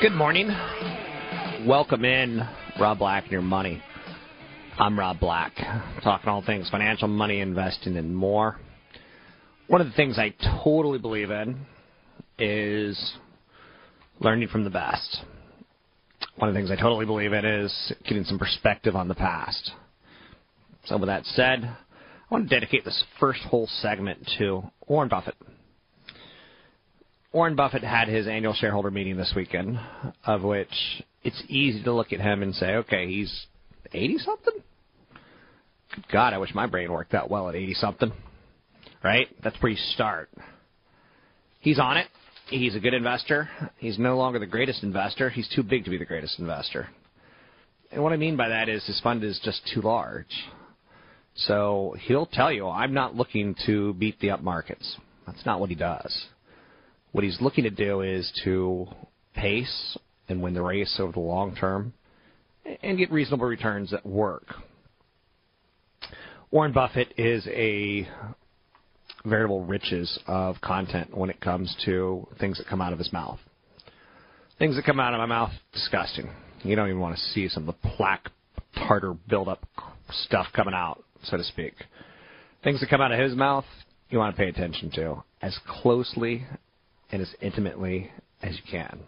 Good morning. Welcome in, Rob Black and your money. I'm Rob Black, talking all things financial, money, investing, and more. One of the things I totally believe in is learning from the best. One of the things I totally believe in is getting some perspective on the past. So, with that said, I want to dedicate this first whole segment to Warren Buffett. Warren Buffett had his annual shareholder meeting this weekend, of which it's easy to look at him and say, okay, he's 80 something? God, I wish my brain worked that well at 80 something. Right? That's where you start. He's on it. He's a good investor. He's no longer the greatest investor. He's too big to be the greatest investor. And what I mean by that is his fund is just too large. So he'll tell you, I'm not looking to beat the up markets. That's not what he does. What he's looking to do is to pace and win the race over the long term and get reasonable returns at work. Warren Buffett is a veritable riches of content when it comes to things that come out of his mouth. Things that come out of my mouth, disgusting. You don't even want to see some of the plaque tartar buildup stuff coming out, so to speak. Things that come out of his mouth, you want to pay attention to as closely and as intimately as you can.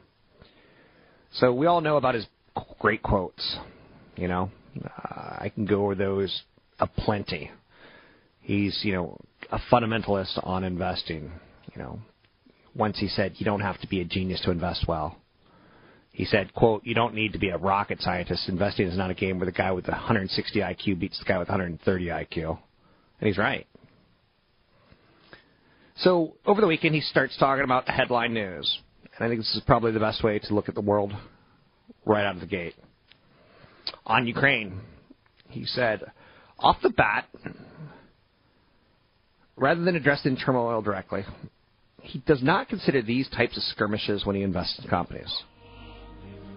So we all know about his great quotes. You know, uh, I can go over those aplenty. He's, you know, a fundamentalist on investing. You know, once he said, "You don't have to be a genius to invest well." He said, "quote You don't need to be a rocket scientist. Investing is not a game where the guy with the 160 IQ beats the guy with 130 IQ." And he's right. So over the weekend, he starts talking about headline news, and I think this is probably the best way to look at the world right out of the gate. On Ukraine, he said, off the bat, rather than addressing turmoil directly, he does not consider these types of skirmishes when he invests in companies.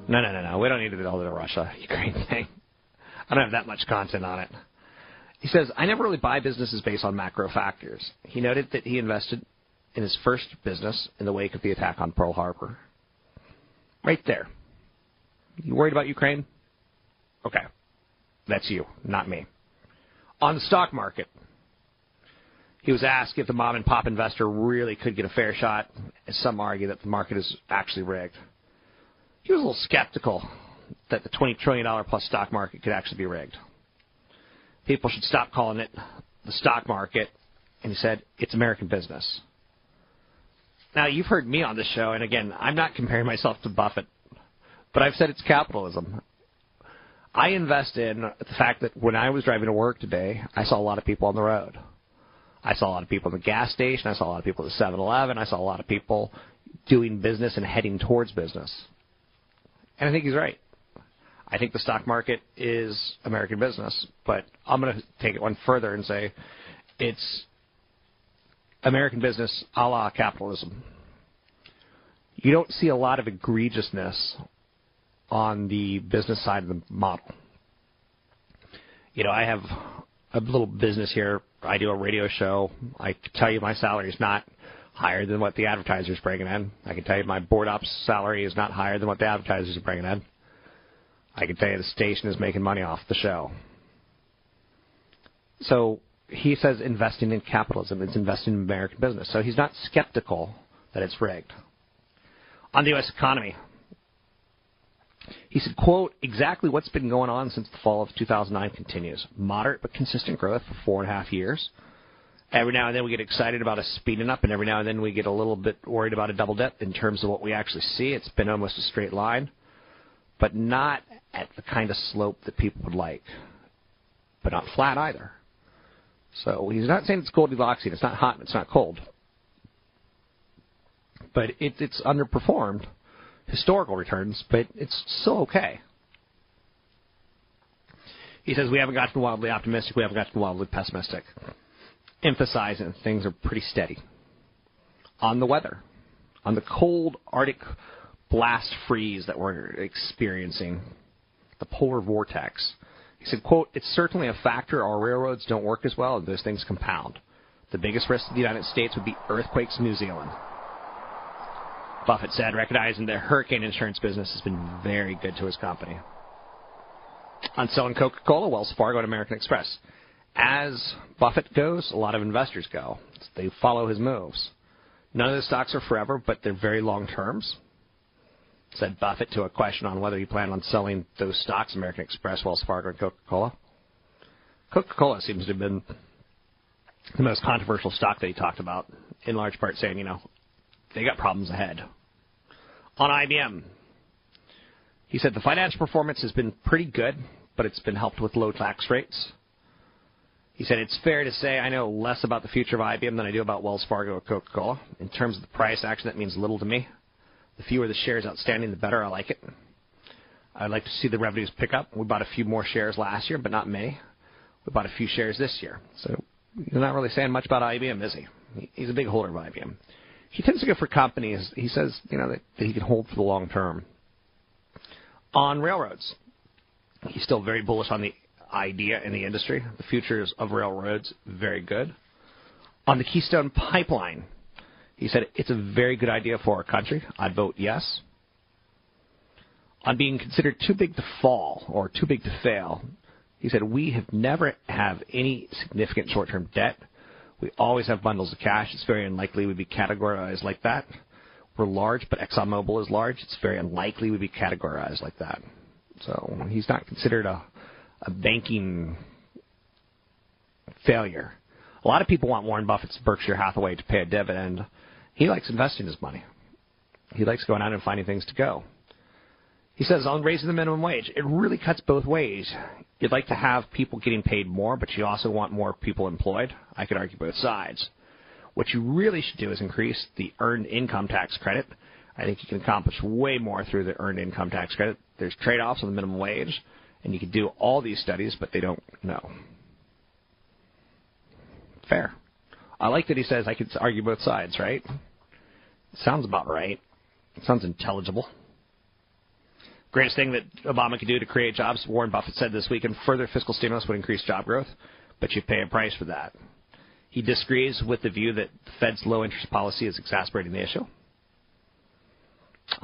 No, no, no, no. We don't need to do all the Russia Ukraine thing. I don't have that much content on it. He says, I never really buy businesses based on macro factors. He noted that he invested in his first business in the wake of the attack on Pearl Harbor. Right there. You worried about Ukraine? Okay. That's you, not me. On the stock market, he was asked if the mom and pop investor really could get a fair shot, some argue that the market is actually rigged. He was a little skeptical that the $20 trillion plus stock market could actually be rigged. People should stop calling it the stock market, and he said, it's American business. Now, you've heard me on this show, and again, I'm not comparing myself to Buffett, but I've said it's capitalism. I invest in the fact that when I was driving to work today, I saw a lot of people on the road. I saw a lot of people in the gas station. I saw a lot of people at 7 Eleven. I saw a lot of people doing business and heading towards business. And I think he's right. I think the stock market is American business, but I'm going to take it one further and say it's American business a la capitalism. You don't see a lot of egregiousness on the business side of the model. You know, I have a little business here. I do a radio show. I can tell you my salary is not higher than what the advertisers bringing in. I can tell you my board ops salary is not higher than what the advertisers are bringing in. I can tell you the station is making money off the show. So he says investing in capitalism is investing in American business. So he's not skeptical that it's rigged. On the U.S. economy, he said, quote, exactly what's been going on since the fall of 2009 continues. Moderate but consistent growth for four and a half years. Every now and then we get excited about a speeding up, and every now and then we get a little bit worried about a double dip in terms of what we actually see. It's been almost a straight line, but not at the kind of slope that people would like. but not flat either. So he's not saying it's Goldilocks and it's not hot and it's not cold. But it, it's underperformed historical returns, but it's still okay. He says we haven't gotten wildly optimistic, we haven't gotten wildly pessimistic. Emphasizing things are pretty steady. On the weather, on the cold Arctic blast freeze that we're experiencing, the polar vortex. He said, quote, it's certainly a factor our railroads don't work as well and those things compound. The biggest risk to the United States would be earthquakes in New Zealand. Buffett said, recognizing the hurricane insurance business has been very good to his company. On selling Coca Cola, Wells Fargo, and American Express. As Buffett goes, a lot of investors go. They follow his moves. None of the stocks are forever, but they're very long terms. Said Buffett to a question on whether he planned on selling those stocks, American Express, Wells Fargo, and Coca Cola. Coca Cola seems to have been the most controversial stock that he talked about, in large part saying, you know, they got problems ahead. On IBM, he said the financial performance has been pretty good, but it's been helped with low tax rates. He said it's fair to say I know less about the future of IBM than I do about Wells Fargo or Coca Cola. In terms of the price action, that means little to me. The fewer the shares outstanding, the better. I like it. I'd like to see the revenues pick up. We bought a few more shares last year, but not many. We bought a few shares this year. So he's not really saying much about IBM, is he? He's a big holder of IBM he tends to go for companies. He says, you know, that, that he can hold for the long term. On railroads, he's still very bullish on the idea in the industry. The futures of railroads very good. On the Keystone Pipeline, he said it's a very good idea for our country. I'd vote yes. On being considered too big to fall or too big to fail, he said we have never have any significant short-term debt. We always have bundles of cash. It's very unlikely we'd be categorized like that. We're large, but ExxonMobil is large. It's very unlikely we'd be categorized like that. So he's not considered a, a banking failure. A lot of people want Warren Buffett's Berkshire Hathaway to pay a dividend. He likes investing his money. He likes going out and finding things to go. He says on raising the minimum wage, it really cuts both ways. You'd like to have people getting paid more, but you also want more people employed. I could argue both sides. What you really should do is increase the earned income tax credit. I think you can accomplish way more through the earned income tax credit. There's trade-offs on the minimum wage, and you can do all these studies, but they don't know. Fair. I like that he says I could argue both sides, right? Sounds about right. Sounds intelligible. Greatest thing that Obama could do to create jobs, Warren Buffett said this week, and further fiscal stimulus would increase job growth, but you pay a price for that. He disagrees with the view that the Fed's low interest policy is exacerbating the issue.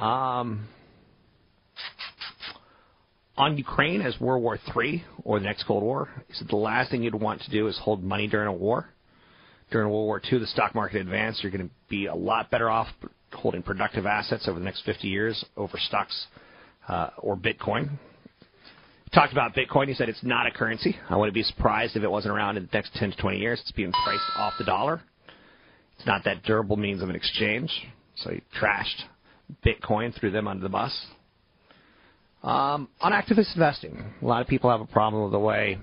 Um, on Ukraine as World War III or the next Cold War, he said the last thing you'd want to do is hold money during a war. During World War II, the stock market advanced. You're going to be a lot better off holding productive assets over the next 50 years over stocks uh, or Bitcoin. Talked about Bitcoin. He said it's not a currency. I wouldn't be surprised if it wasn't around in the next 10 to 20 years. It's being priced off the dollar. It's not that durable means of an exchange. So he trashed Bitcoin, threw them under the bus. Um, on activist investing, a lot of people have a problem with the way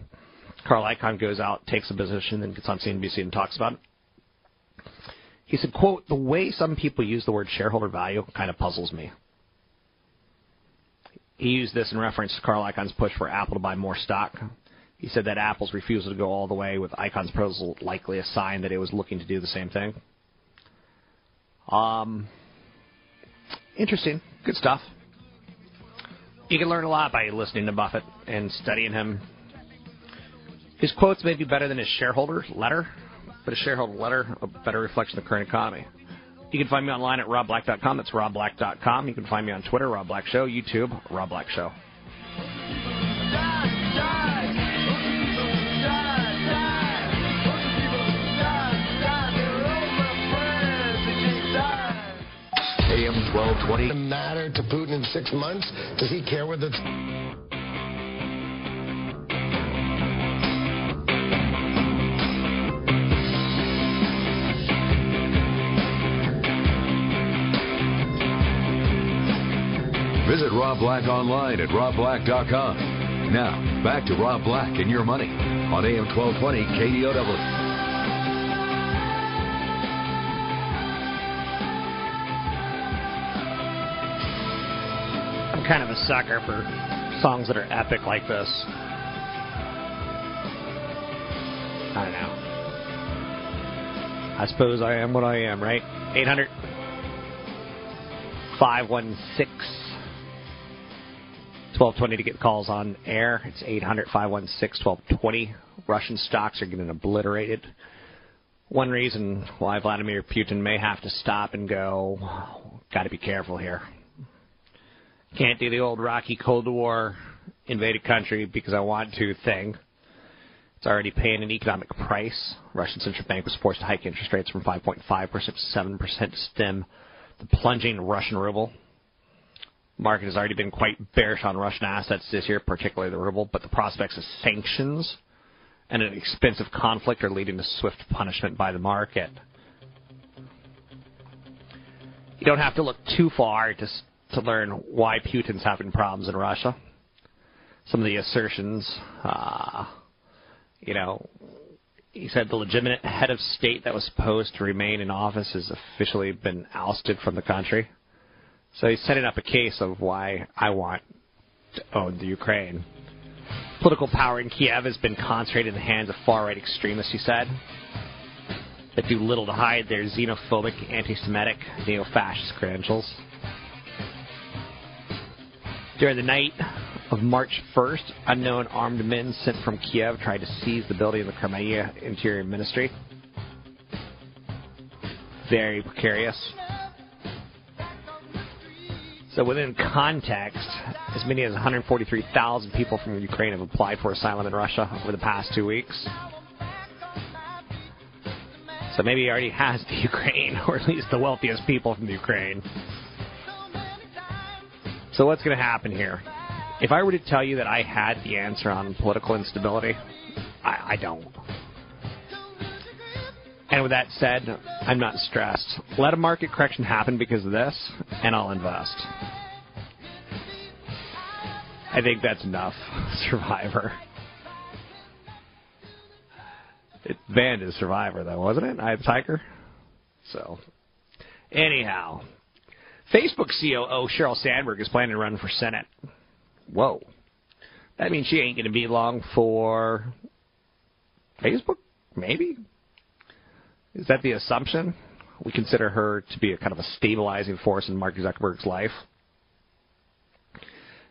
Carl Icahn goes out, takes a position, then gets on CNBC and talks about it. He said, quote, the way some people use the word shareholder value kind of puzzles me. He used this in reference to Carl Icahn's push for Apple to buy more stock. He said that Apple's refusal to go all the way with Icahn's proposal likely a sign that it was looking to do the same thing. Um, interesting, good stuff. You can learn a lot by listening to Buffett and studying him. His quotes may be better than his shareholder letter, but his shareholder letter a better reflection of the current economy. You can find me online at robblack.com. That's robblack.com. You can find me on Twitter, Rob Black Show, YouTube, Rob Black Show. AM 1220. Matter to Putin in six months? Does he care whether it's. Visit Rob Black online at robblack.com. Now, back to Rob Black and Your Money on AM 1220 KDOW. I'm kind of a sucker for songs that are epic like this. I don't know. I suppose I am what I am, right? 800 516 1220 to get calls on air. It's 800 516 1220. Russian stocks are getting obliterated. One reason why Vladimir Putin may have to stop and go, got to be careful here. Can't do the old Rocky Cold War invaded country because I want to thing. It's already paying an economic price. Russian central bank was forced to hike interest rates from 5.5% to 7% to stem the plunging Russian ruble. Market has already been quite bearish on Russian assets this year, particularly the ruble, but the prospects of sanctions and an expensive conflict are leading to swift punishment by the market. You don't have to look too far to to learn why Putin's having problems in Russia. Some of the assertions, uh, you know, he said the legitimate head of state that was supposed to remain in office has officially been ousted from the country. So he's setting up a case of why I want to own the Ukraine. Political power in Kiev has been concentrated in the hands of far right extremists, he said, that do little to hide their xenophobic, anti Semitic, neo fascist credentials. During the night of March 1st, unknown armed men sent from Kiev tried to seize the building of the Crimea Interior Ministry. Very precarious. So, within context, as many as 143,000 people from Ukraine have applied for asylum in Russia over the past two weeks. So maybe he already has the Ukraine, or at least the wealthiest people from the Ukraine. So what's going to happen here? If I were to tell you that I had the answer on political instability, I, I don't. And with that said, I'm not stressed. Let a market correction happen because of this, and I'll invest. I think that's enough. Survivor. It banned as Survivor, though, wasn't it? I had Tiger. So, anyhow, Facebook COO Sheryl Sandberg is planning to run for Senate. Whoa. That means she ain't going to be long for Facebook? Maybe? Is that the assumption? We consider her to be a kind of a stabilizing force in Mark Zuckerberg's life.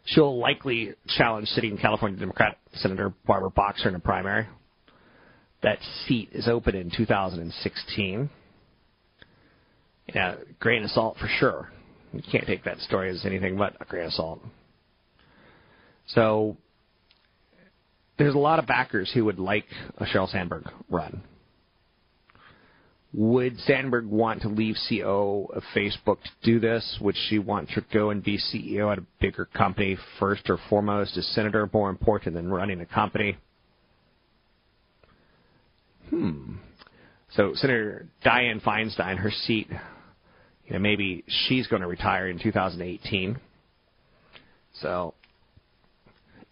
She'll likely challenge sitting California Democrat Senator Barbara Boxer in a primary. That seat is open in 2016. Yeah, grain of salt for sure. You can't take that story as anything but a grain of salt. So there's a lot of backers who would like a Sheryl Sandberg run. Would Sandberg want to leave CEO of Facebook to do this? Would she want to go and be CEO at a bigger company first or foremost? Is senator more important than running a company? Hmm. So Senator Dianne Feinstein, her seat you know, maybe she's going to retire in 2018. So,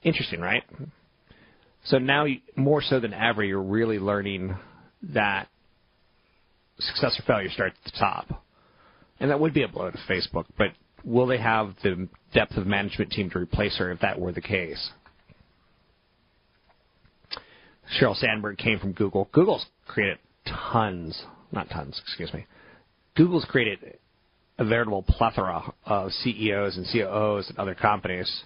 interesting, right? So now, more so than ever, you're really learning that success or failure starts at the top. And that would be a blow to Facebook, but will they have the depth of management team to replace her if that were the case? Sheryl Sandberg came from Google. Google's created tons, not tons, excuse me. Google's created a veritable plethora of CEOs and COOs at other companies.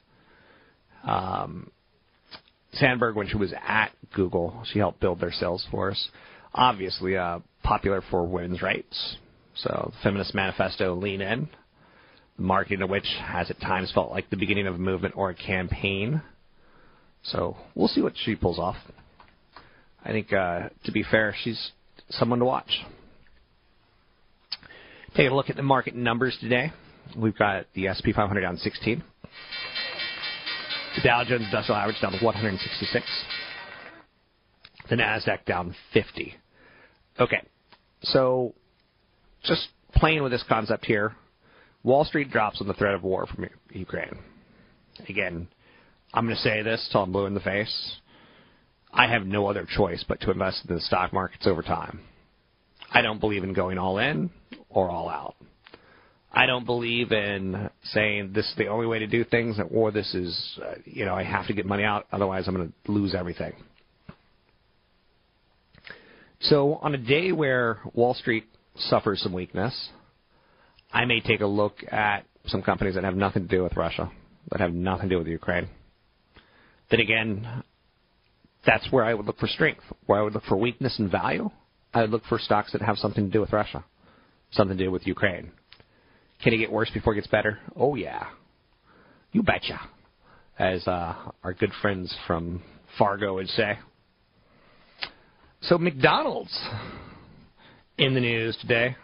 Um, Sandberg, when she was at Google, she helped build their sales force. Obviously, uh, popular for women's rights. So, the Feminist Manifesto, Lean In, the marketing of which has at times felt like the beginning of a movement or a campaign. So, we'll see what she pulls off. I think, uh, to be fair, she's someone to watch. Taking a look at the market numbers today. We've got the SP 500 down 16. The Dow Jones Industrial Average down to 166. The Nasdaq down 50. Okay, so just playing with this concept here. Wall Street drops on the threat of war from Ukraine. Again, I'm going to say this till I'm blue in the face. I have no other choice but to invest in the stock markets over time. I don't believe in going all in or all out. I don't believe in saying this is the only way to do things or this is, uh, you know, I have to get money out, otherwise I'm going to lose everything. So on a day where Wall Street suffers some weakness, I may take a look at some companies that have nothing to do with Russia, that have nothing to do with Ukraine. Then again, that's where I would look for strength. Where I would look for weakness and value, I would look for stocks that have something to do with Russia, something to do with Ukraine. Can it get worse before it gets better? Oh yeah, you betcha. As uh, our good friends from Fargo would say. So McDonald's in the news today.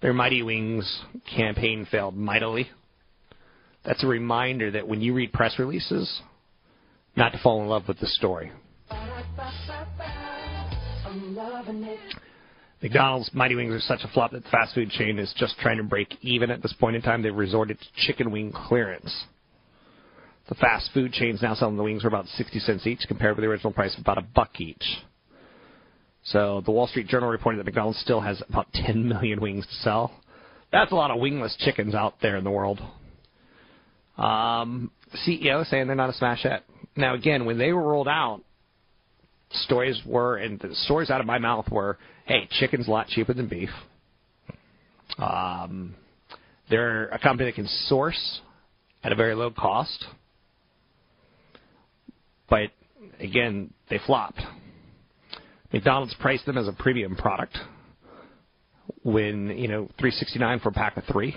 Their Mighty Wings campaign failed mightily. That's a reminder that when you read press releases, not to fall in love with the story. McDonald's Mighty Wings are such a flop that the fast food chain is just trying to break even at this point in time. They've resorted to chicken wing clearance. The fast food chain's now selling the wings for about 60 cents each compared with the original price of about a buck each. So the Wall Street Journal reported that McDonald's still has about 10 million wings to sell. That's a lot of wingless chickens out there in the world. Um, CEO saying they're not a smash hit. Now again, when they were rolled out, stories were, and the stories out of my mouth were, hey, chicken's a lot cheaper than beef. Um, they're a company that can source at a very low cost. But again, they flopped. McDonald's priced them as a premium product when, you know, 369 for a pack of 3,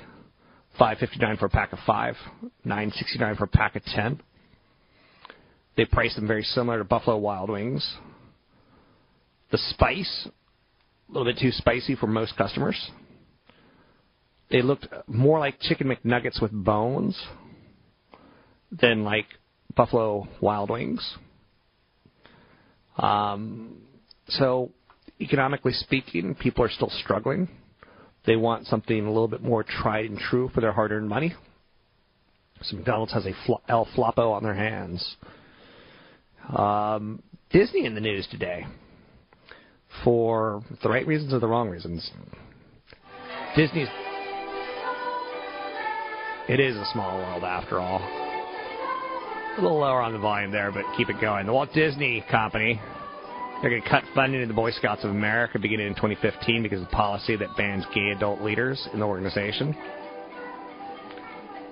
559 for a pack of 5, 969 for a pack of 10. They priced them very similar to Buffalo Wild Wings. The spice, a little bit too spicy for most customers. They looked more like chicken McNuggets with bones than like Buffalo Wild Wings. Um, so, economically speaking, people are still struggling. They want something a little bit more tried and true for their hard earned money. So, McDonald's has a El Floppo on their hands. Um, Disney in the news today for the right reasons or the wrong reasons. Disney's. It is a small world after all. A little lower on the volume there, but keep it going. The Walt Disney Company. They're going to cut funding to the Boy Scouts of America beginning in 2015 because of policy that bans gay adult leaders in the organization.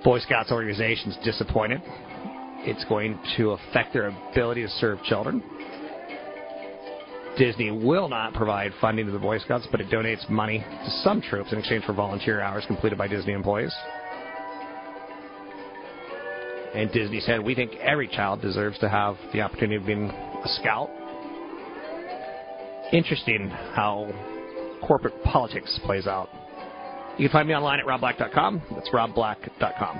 Boy Scouts organization's disappointed it's going to affect their ability to serve children. Disney will not provide funding to the Boy Scouts, but it donates money to some troops in exchange for volunteer hours completed by Disney employees. And Disney said, We think every child deserves to have the opportunity of being a scout. Interesting how corporate politics plays out. You can find me online at robblack.com. That's robblack.com.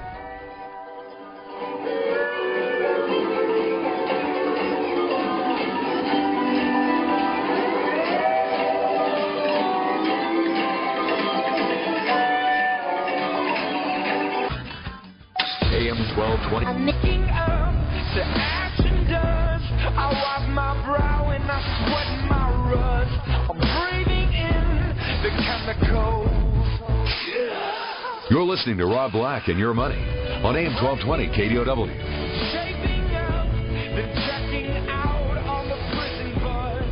AM 1220. I'm making up to action does. I wipe my brow and I sweat my rust. I'm breathing in the chemicals. You're listening to Rob Black and Your Money on AM 1220 KDOW. Shaping up, then checking out on the prison bus.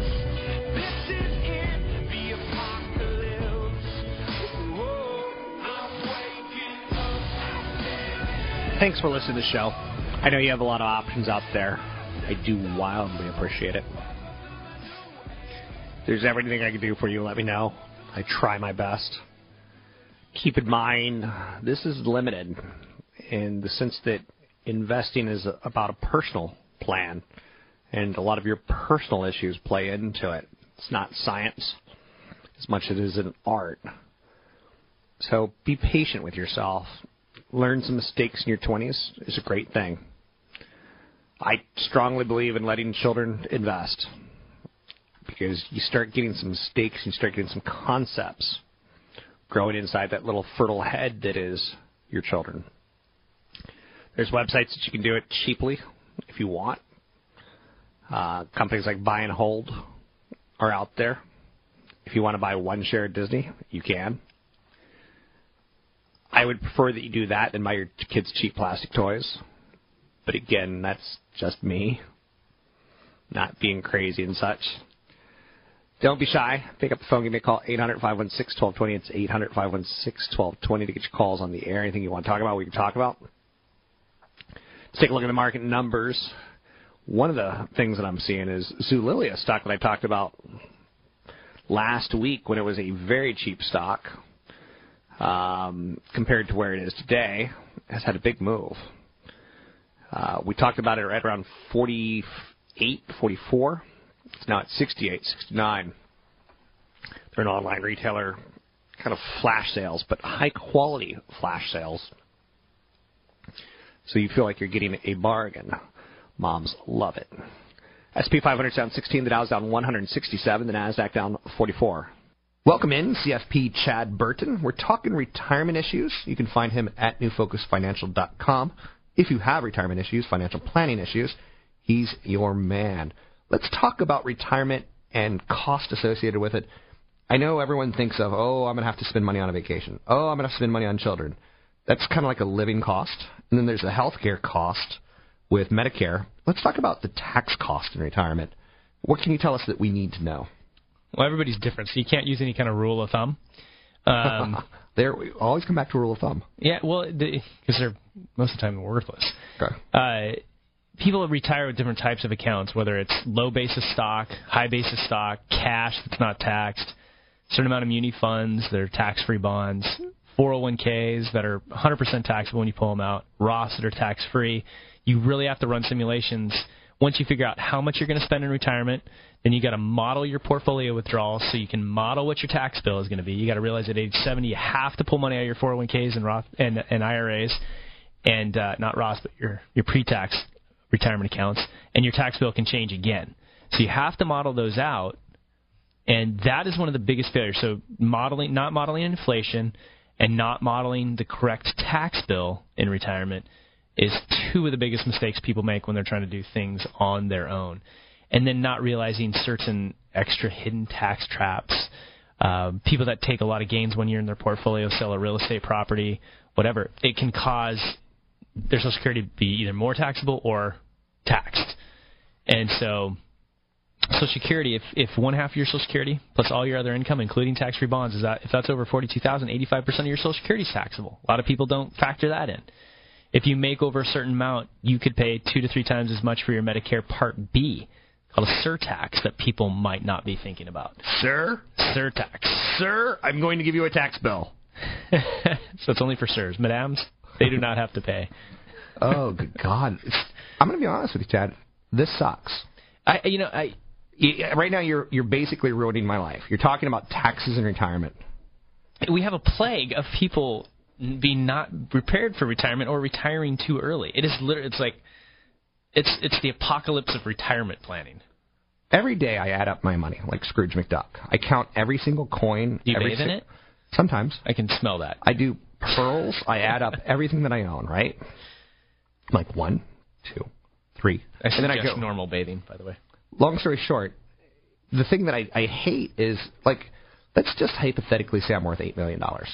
This is it, the apocalypse. Whoa, I'm waking up. Thanks for listening to the show. I know you have a lot of options out there. I do wildly appreciate it. There's everything I can do for you, let me know. I try my best. Keep in mind, this is limited in the sense that investing is about a personal plan, and a lot of your personal issues play into it. It's not science as much as it is an art. So be patient with yourself. Learn some mistakes in your 20s is a great thing. I strongly believe in letting children invest because you start getting some mistakes, you start getting some concepts growing inside that little fertile head that is your children. There's websites that you can do it cheaply. if you want. Uh, companies like Buy and Hold are out there. If you want to buy one share of Disney, you can. I would prefer that you do that than buy your kids cheap plastic toys. But again, that's just me. Not being crazy and such. Don't be shy. Pick up the phone. Give me a call. 800-516-1220. It's 800-516-1220 to get your calls on the air. Anything you want to talk about, we can talk about. Let's take a look at the market numbers. One of the things that I'm seeing is Zulily stock that I talked about last week when it was a very cheap stock um, compared to where it is today has had a big move. Uh, we talked about it right around 48, 44. It's now at 68, 69. They're an online retailer, kind of flash sales, but high quality flash sales. So you feel like you're getting a bargain. Moms love it. SP 500 down 16, the Dow's down 167, the Nasdaq down 44. Welcome in, CFP Chad Burton. We're talking retirement issues. You can find him at newfocusfinancial.com. If you have retirement issues, financial planning issues, he's your man. Let's talk about retirement and cost associated with it. I know everyone thinks of, oh, I'm going to have to spend money on a vacation. Oh, I'm going to have to spend money on children. That's kind of like a living cost. And then there's a healthcare cost with Medicare. Let's talk about the tax cost in retirement. What can you tell us that we need to know? Well, everybody's different, so you can't use any kind of rule of thumb. Um, there, we always come back to a rule of thumb. yeah, well, because they're most of the time worthless. Okay. Uh, people retire with different types of accounts, whether it's low basis stock, high basis stock, cash that's not taxed, certain amount of muni funds that are tax-free bonds, 401ks that are 100% taxable when you pull them out, Roths that are tax-free. You really have to run simulations. Once you figure out how much you're going to spend in retirement, then you got to model your portfolio withdrawals so you can model what your tax bill is going to be. You got to realize at age 70 you have to pull money out of your 401ks and Roth and, and IRAs, and uh, not Roths, but your your pre-tax retirement accounts, and your tax bill can change again. So you have to model those out, and that is one of the biggest failures. So modeling, not modeling inflation, and not modeling the correct tax bill in retirement is two of the biggest mistakes people make when they're trying to do things on their own. And then not realizing certain extra hidden tax traps. Um, people that take a lot of gains one year in their portfolio, sell a real estate property, whatever, it can cause their Social Security to be either more taxable or taxed. And so, Social Security, if if one half of your Social Security plus all your other income, including tax-free bonds, is that if that's over forty-two thousand, eighty-five percent of your Social Security is taxable. A lot of people don't factor that in. If you make over a certain amount, you could pay two to three times as much for your Medicare Part B, called a surtax, that people might not be thinking about. Sir? Surtax. Sir, I'm going to give you a tax bill. so it's only for sirs, madams. They do not have to pay. Oh, good God. It's, I'm going to be honest with you, Chad. This sucks. I, you know, I Y- Right now, you're you're basically ruining my life. You're talking about taxes and retirement. we have a plague of people being not prepared for retirement or retiring too early. It is literally it's like it's it's the apocalypse of retirement planning. Every day, I add up my money like Scrooge McDuck. I count every single coin. Do you every bathe in it? Sometimes. I can smell that. I do pearls. I add up everything that I own. Right. Like one, two, three, I and then I go. normal bathing, by the way. long story short, the thing that I, I hate is like, let's just hypothetically say I'm worth eight million dollars.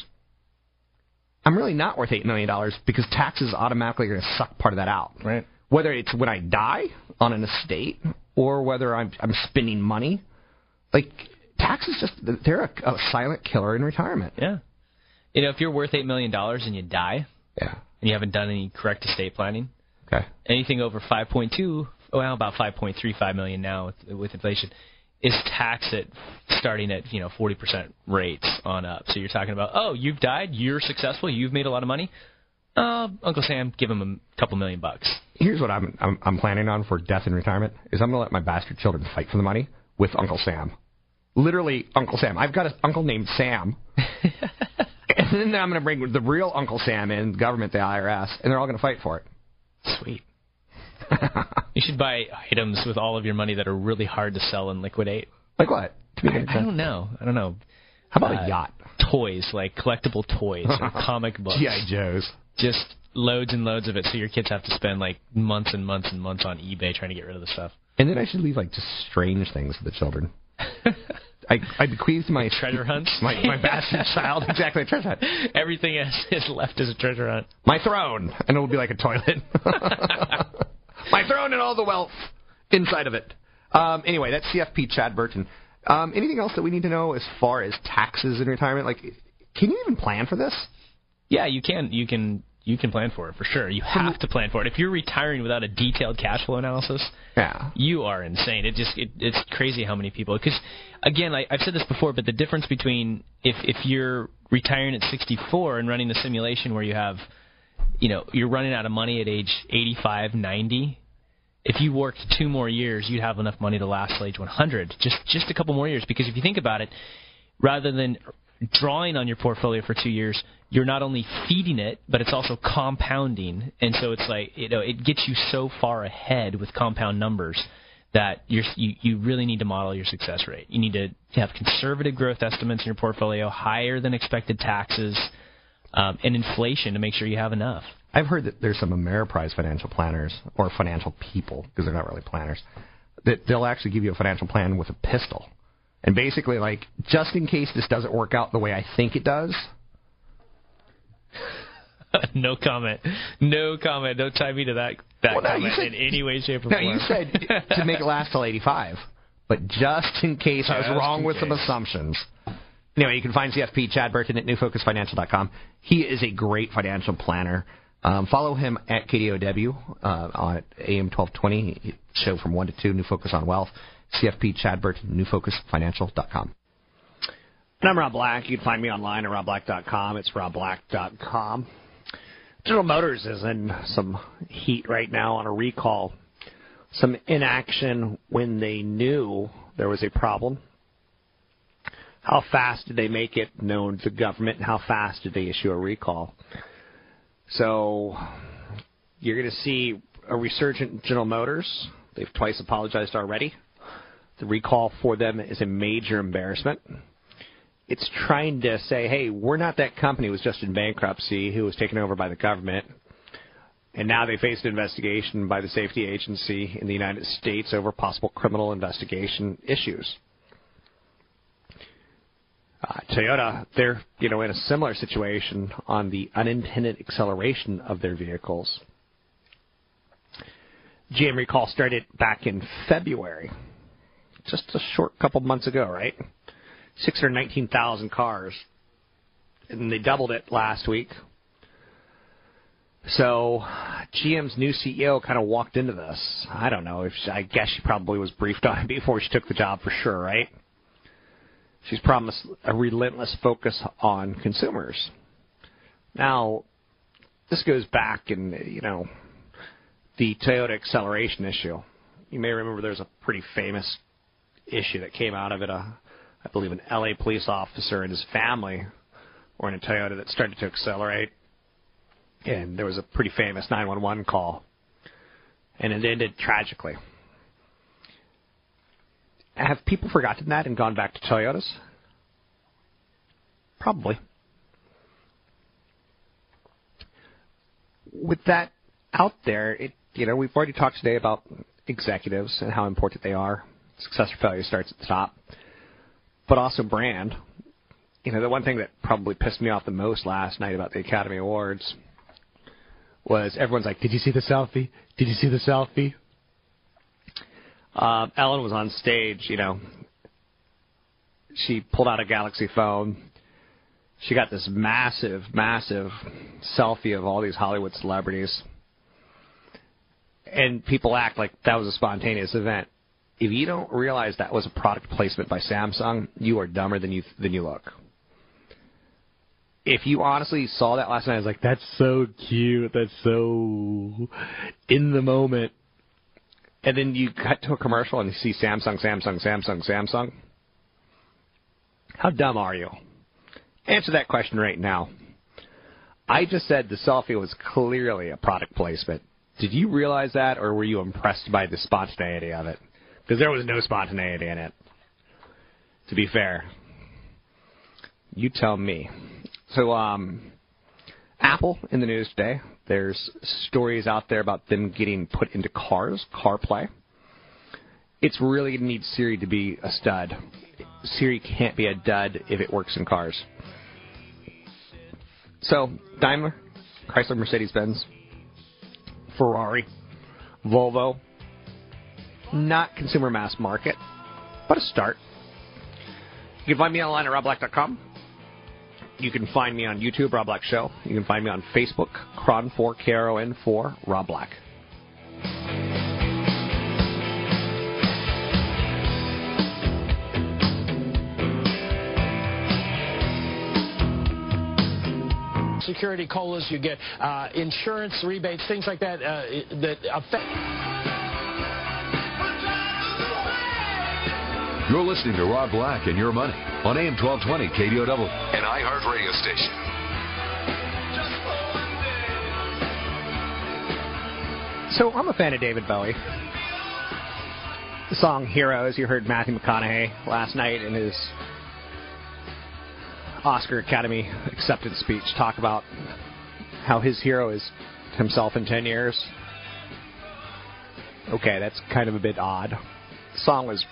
I'm really not worth eight million dollars because taxes automatically are going to suck part of that out. Right. Whether it's when I die on an estate or whether I'm I'm spending money, like taxes just they're a, a silent killer in retirement. Yeah. You know, if you're worth eight million dollars and you die Yeah. and you haven't done any correct estate planning, Okay. anything over 5.2, well, about 5.35 million now with, with inflation, is taxed at starting at you know 40% rates on up. So you're talking about, oh, you've died, you're successful, you've made a lot of money. Uh, Uncle Sam, give him a couple million bucks. Here's what I'm, I'm I'm planning on for death and retirement is I'm going to let my bastard children fight for the money with Uncle Sam. Literally Uncle Sam. I've got an uncle named Sam. and then I'm going to bring the real Uncle Sam in, government, the IRS, and they're all going to fight for it. Sweet. You should buy items with all of your money that are really hard to sell and liquidate. Like what? To I, I don't know. I don't know. How about Uh, a yacht? Toys like collectible toys or comic books. GI Joes. Just loads and loads of it, so your kids have to spend like months and months and months on eBay trying to get rid of the stuff. And then I should leave like just strange things for the children. I I bequeathed my Treasure hunts. my my bastard child exactly a treasure hunt. Everything is, is left as a treasure hunt. My throne, and it will be like a toilet. my throne and all the wealth inside of it. Um, anyway, that's CFP Chad Burton. Um, anything else that we need to know as far as taxes in retirement? Like, can you even plan for this? Yeah, you can. You can. You can plan for it for sure. You have to plan for it. If you're retiring without a detailed cash flow analysis, Yeah. you are insane. It just it, it's crazy how many people. Because again, I, I've said this before, but the difference between if if you're retiring at 64 and running the simulation where you have, you know, you're running out of money at age 85, 90. If you worked two more years, you'd have enough money to last till age 100. Just just a couple more years, because if you think about it, rather than drawing on your portfolio for two years, you're not only feeding it, but it's also compounding. And so it's like you know it gets you so far ahead with compound numbers that you you really need to model your success rate. You need to have conservative growth estimates in your portfolio, higher than expected taxes, um, and inflation to make sure you have enough. I've heard that there's some Ameriprise financial planners or financial people because they're not really planners that they'll actually give you a financial plan with a pistol, and basically like just in case this doesn't work out the way I think it does. no comment. No comment. Don't tie me to that that Well, no, comment said- in any way, shape, or No, form. you said to make it last till 85, but just in case I was wrong with some assumptions. Anyway, you can find CFP Chad Burton at newfocusfinancial.com. He is a great financial planner. Um, follow him at KDOW uh, on AM 1220, show from 1 to 2, New Focus on Wealth. CFP Chad Burton, newfocusfinancial.com. And I'm Rob Black. You can find me online at robblack.com. It's robblack.com. General Motors is in some heat right now on a recall. Some inaction when they knew there was a problem. How fast did they make it known to the government, and how fast did they issue a recall? So you're going to see a resurgent General Motors. They've twice apologized already. The recall for them is a major embarrassment it's trying to say, hey, we're not that company who was just in bankruptcy, who was taken over by the government, and now they face an investigation by the safety agency in the United States over possible criminal investigation issues. Uh, Toyota, they're you know in a similar situation on the unintended acceleration of their vehicles. GM recall started back in February, just a short couple months ago, right? 619,000 cars. And they doubled it last week. So GM's new CEO kind of walked into this. I don't know if she, I guess she probably was briefed on it before she took the job for sure, right? She's promised a relentless focus on consumers. Now, this goes back in you know the Toyota acceleration issue. You may remember there's a pretty famous issue that came out of it. I believe an LA police officer and his family were in a Toyota that started to accelerate, and there was a pretty famous 911 call, and it ended tragically. Have people forgotten that and gone back to Toyotas? Probably. With that out there, it you know we've already talked today about executives and how important they are. Success or failure starts at the top but also brand. You know, the one thing that probably pissed me off the most last night about the Academy Awards was everyone's like, "Did you see the selfie? Did you see the selfie?" Um, Ellen was on stage. You know, she pulled out a Galaxy phone. She got this massive, massive selfie of all these Hollywood celebrities, and people act like that was a spontaneous event if you don't realize that was a product placement by Samsung, you are dumber than you than you look. If you honestly saw that last night, I was like, "That's so cute. That's so in the moment." And then you cut to a commercial and you see Samsung, Samsung, Samsung, Samsung. How dumb are you? Answer that question right now. I just said the selfie was clearly a product placement. Did you realize that, or were you impressed by the spontaneity of it? Because there was no spontaneity in it. To be fair, you tell me. So, um, Apple in the news today. There's stories out there about them getting put into cars, CarPlay. It's really going to need Siri to be a stud. Siri can't be a dud if it works in cars. So, Daimler, Chrysler, Mercedes Benz, Ferrari, Volvo, not consumer mass market, but a start. You can find me online at robblack.com. You can find me on YouTube, Rob Black Show. You can find me on Facebook, KRON4, K-R-O-N-4, Rob Black. security colas, you get uh, insurance rebates, things like that uh, that affect. You're listening to Rob Black and Your Money on AM 1220 KDOW, an iHeart radio station. So I'm a fan of David Bowie. The song Heroes, you heard Matthew McConaughey last night in his Oscar Academy acceptance speech talk about how his hero is himself in 10 years. Okay, that's kind of a bit odd. The song was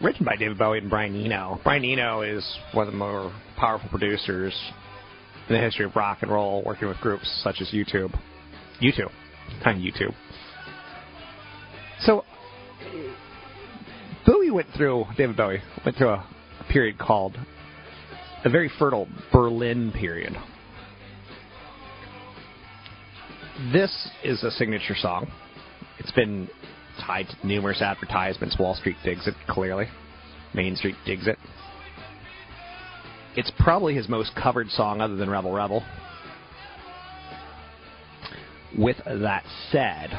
written by David Bowie and Brian Eno. Brian Eno is one of the more powerful producers in the history of rock and roll, working with groups such as YouTube. YouTube. Not YouTube. So, Bowie went through, David Bowie went through a, a period called a very fertile Berlin period. This is a signature song. It's been tied to numerous advertisements. Wall Street digs it, clearly. Main Street digs it. It's probably his most covered song other than Rebel Rebel. With that said,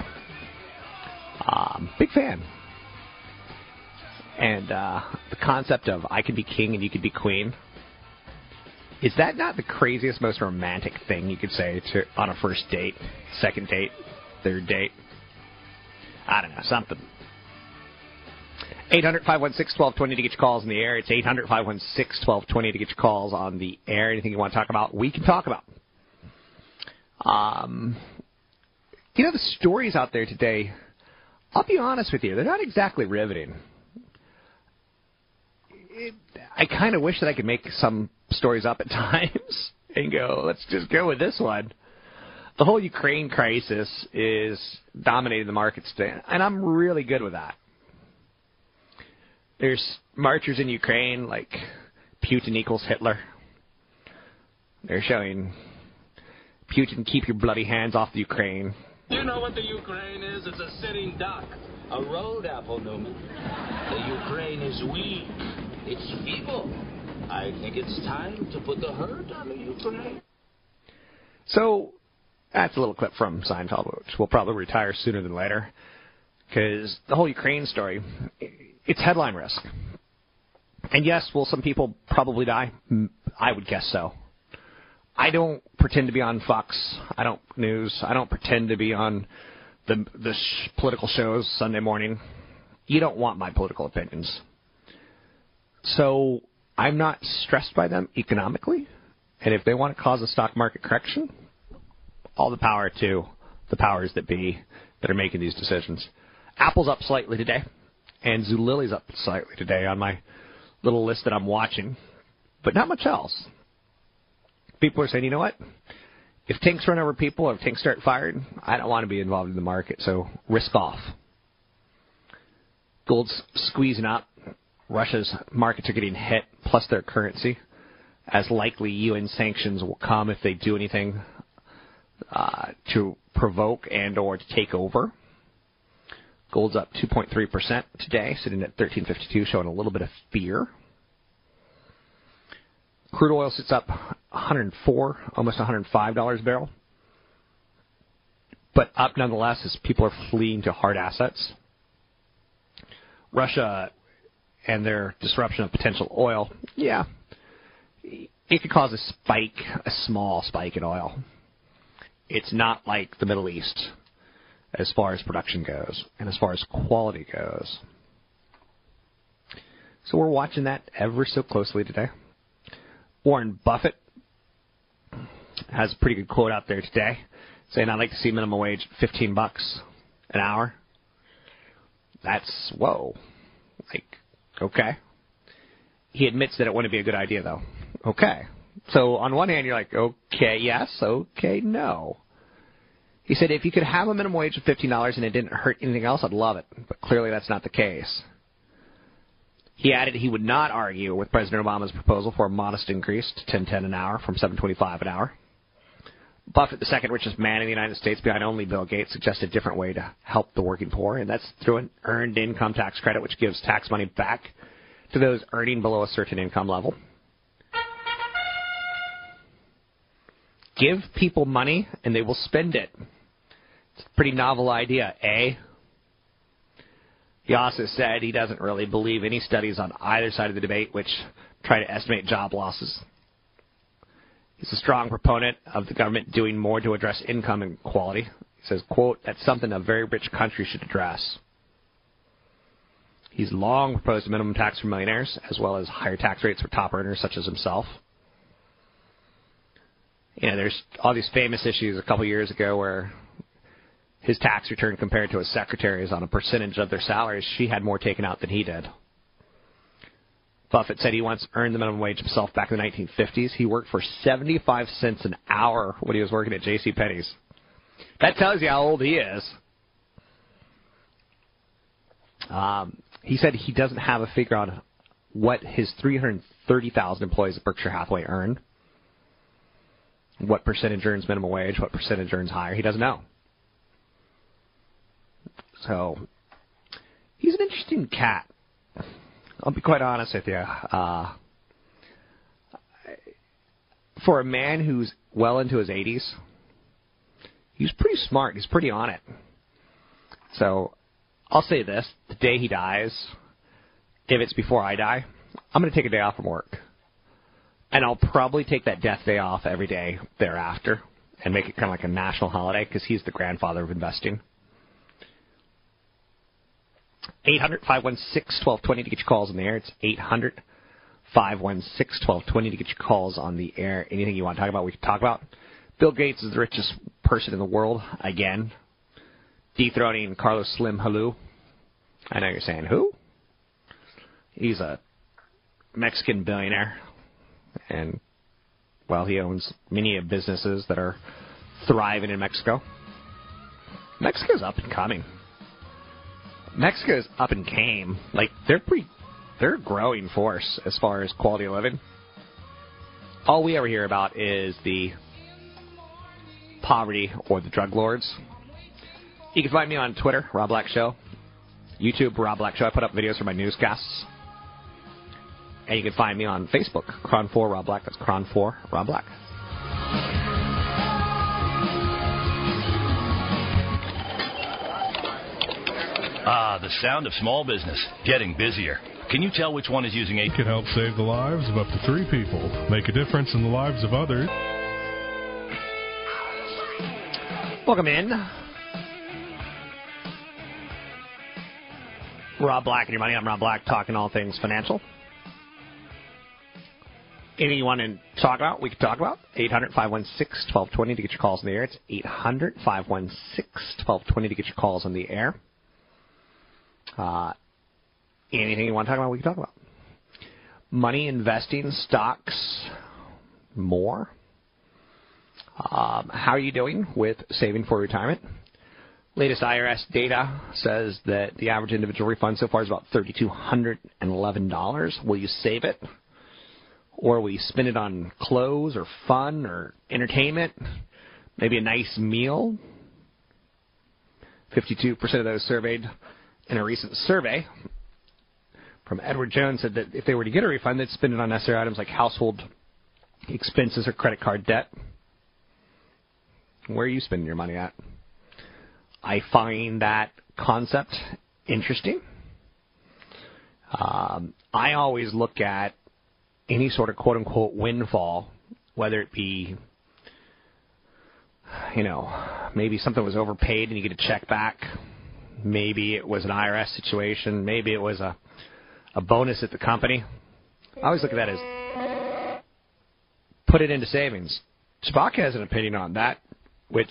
um, big fan. And uh, the concept of I could be king and you could be queen is that not the craziest, most romantic thing you could say to on a first date, second date, third date? I don't know, something. 800 516 1220 to get your calls in the air. It's 800 516 1220 to get your calls on the air. Anything you want to talk about, we can talk about. Um, you know, the stories out there today, I'll be honest with you, they're not exactly riveting. It, I kind of wish that I could make some stories up at times and go, let's just go with this one. The whole Ukraine crisis is dominating the markets today, and I'm really good with that. There's marchers in Ukraine like Putin equals Hitler. They're showing Putin, keep your bloody hands off the Ukraine. You know what the Ukraine is? It's a sitting duck. A road apple, Newman. The Ukraine is weak. It's feeble. I think it's time to put the hurt on the Ukraine. So Ah, that's a little clip from Seinfeld, which will probably retire sooner than later, because the whole Ukraine story, it's headline risk. And yes, will some people probably die? I would guess so. I don't pretend to be on Fox. I don't news. I don't pretend to be on the the sh- political shows Sunday morning. You don't want my political opinions. So I'm not stressed by them economically. And if they want to cause a stock market correction, all the power to the powers that be that are making these decisions. Apple's up slightly today, and Zulily's up slightly today on my little list that I'm watching, but not much else. People are saying, you know what? If tanks run over people or if tanks start firing, I don't want to be involved in the market, so risk off. Gold's squeezing up. Russia's markets are getting hit, plus their currency, as likely UN sanctions will come if they do anything uh, to provoke and or to take over. Gold's up 2.3% today, sitting at 1352, showing a little bit of fear. Crude oil sits up 104, almost 105 dollars a barrel, but up nonetheless as people are fleeing to hard assets. Russia and their disruption of potential oil, yeah, it could cause a spike, a small spike in oil. It's not like the Middle East as far as production goes and as far as quality goes. So we're watching that ever so closely today. Warren Buffett has a pretty good quote out there today saying, I'd like to see minimum wage 15 bucks an hour. That's, whoa. Like, okay. He admits that it wouldn't be a good idea, though. Okay. So on one hand, you're like, okay, yes, okay, no. He said, if you could have a minimum wage of $15 and it didn't hurt anything else, I'd love it. But clearly that's not the case. He added he would not argue with President Obama's proposal for a modest increase to 10.10 an hour from 7.25 an hour. Buffett, the second richest man in the United States behind only Bill Gates, suggested a different way to help the working poor, and that's through an earned income tax credit, which gives tax money back to those earning below a certain income level. Give people money and they will spend it. It's a pretty novel idea, eh? He also said he doesn't really believe any studies on either side of the debate which try to estimate job losses. He's a strong proponent of the government doing more to address income inequality. He says, quote, that's something a very rich country should address. He's long proposed a minimum tax for millionaires, as well as higher tax rates for top earners such as himself. You know, there's all these famous issues a couple years ago where his tax return compared to his secretary's on a percentage of their salaries, she had more taken out than he did. Buffett said he once earned the minimum wage himself back in the 1950s. He worked for 75 cents an hour when he was working at J.C. Penney's. That tells you how old he is. Um, he said he doesn't have a figure on what his 330,000 employees at Berkshire Hathaway earn. What percentage earns minimum wage? What percentage earns higher? He doesn't know. So he's an interesting cat. I'll be quite honest with you. Uh, for a man who's well into his 80s, he's pretty smart. He's pretty on it. So I'll say this: the day he dies, if it's before I die, I'm going to take a day off from work, and I'll probably take that death day off every day thereafter, and make it kind of like a national holiday because he's the grandfather of investing. 800 516 1220 to get your calls on the air. It's 800 516 1220 to get your calls on the air. Anything you want to talk about, we can talk about. Bill Gates is the richest person in the world, again, dethroning Carlos Slim Helú. I know you're saying, who? He's a Mexican billionaire, and, well, he owns many businesses that are thriving in Mexico. Mexico's up and coming. Mexico's up and came. Like they're pretty, they're a growing force as far as quality of living. All we ever hear about is the poverty or the drug lords. You can find me on Twitter, Rob Black Show, YouTube, Rob Black Show. I put up videos for my newscasts. And you can find me on Facebook, KRON4 Rob Black. That's KRON4 Rob Black. Ah, the sound of small business getting busier. Can you tell which one is using a can help save the lives of up to three people, make a difference in the lives of others. Welcome in. Rob Black and your money. I'm Rob Black, talking all things financial. Anything you want to talk about, we can talk about. 800 516 1220 to get your calls in the air. It's 800 516 1220 to get your calls in the air. Uh, anything you want to talk about, we can talk about. Money, investing, stocks, more. Um, how are you doing with saving for retirement? Latest IRS data says that the average individual refund so far is about $3,211. Will you save it? Or we spend it on clothes or fun or entertainment? Maybe a nice meal? 52% of those surveyed in a recent survey from Edward Jones said that if they were to get a refund, they'd spend it on necessary items like household expenses or credit card debt. Where are you spending your money at? I find that concept interesting. Um, I always look at any sort of quote unquote windfall, whether it be, you know, maybe something was overpaid and you get a check back. Maybe it was an IRS situation. Maybe it was a, a bonus at the company. I always look at that as put it into savings. Spock has an opinion on that, which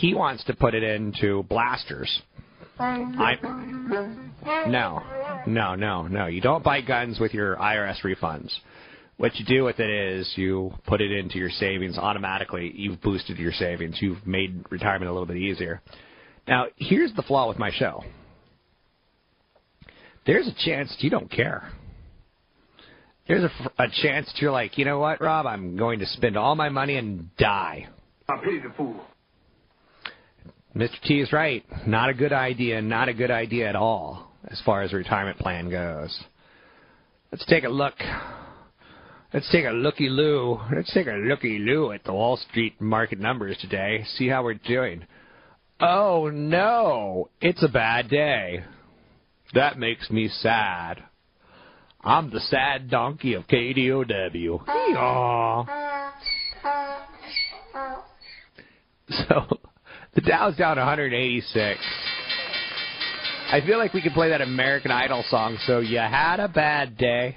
he wants to put it into blasters. I no, no, no, no. You don't buy guns with your IRS refunds. What you do with it is you put it into your savings automatically. You've boosted your savings. You've made retirement a little bit easier. Now, here's the flaw with my show. There's a chance you don't care. There's a, a chance you're like, you know what, Rob? I'm going to spend all my money and die. I pity the fool. Mr. T is right. Not a good idea. Not a good idea at all as far as a retirement plan goes. Let's take a look. Let's take a looky loo. Let's take a looky loo at the Wall Street market numbers today. See how we're doing. Oh no, it's a bad day. That makes me sad. I'm the sad donkey of KDOW. Aw. So the Dow's down 186. I feel like we could play that American Idol song. So you had a bad day.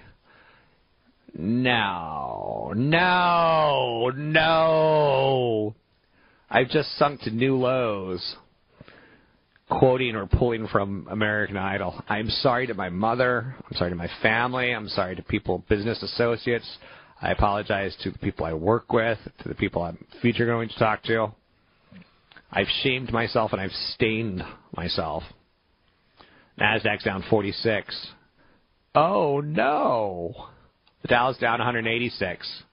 No, no, no. I've just sunk to new lows. Quoting or pulling from American Idol. I'm sorry to my mother. I'm sorry to my family. I'm sorry to people, business associates. I apologize to the people I work with, to the people I'm future going to talk to. I've shamed myself and I've stained myself. Nasdaq's down 46. Oh no. The Dow's down 186.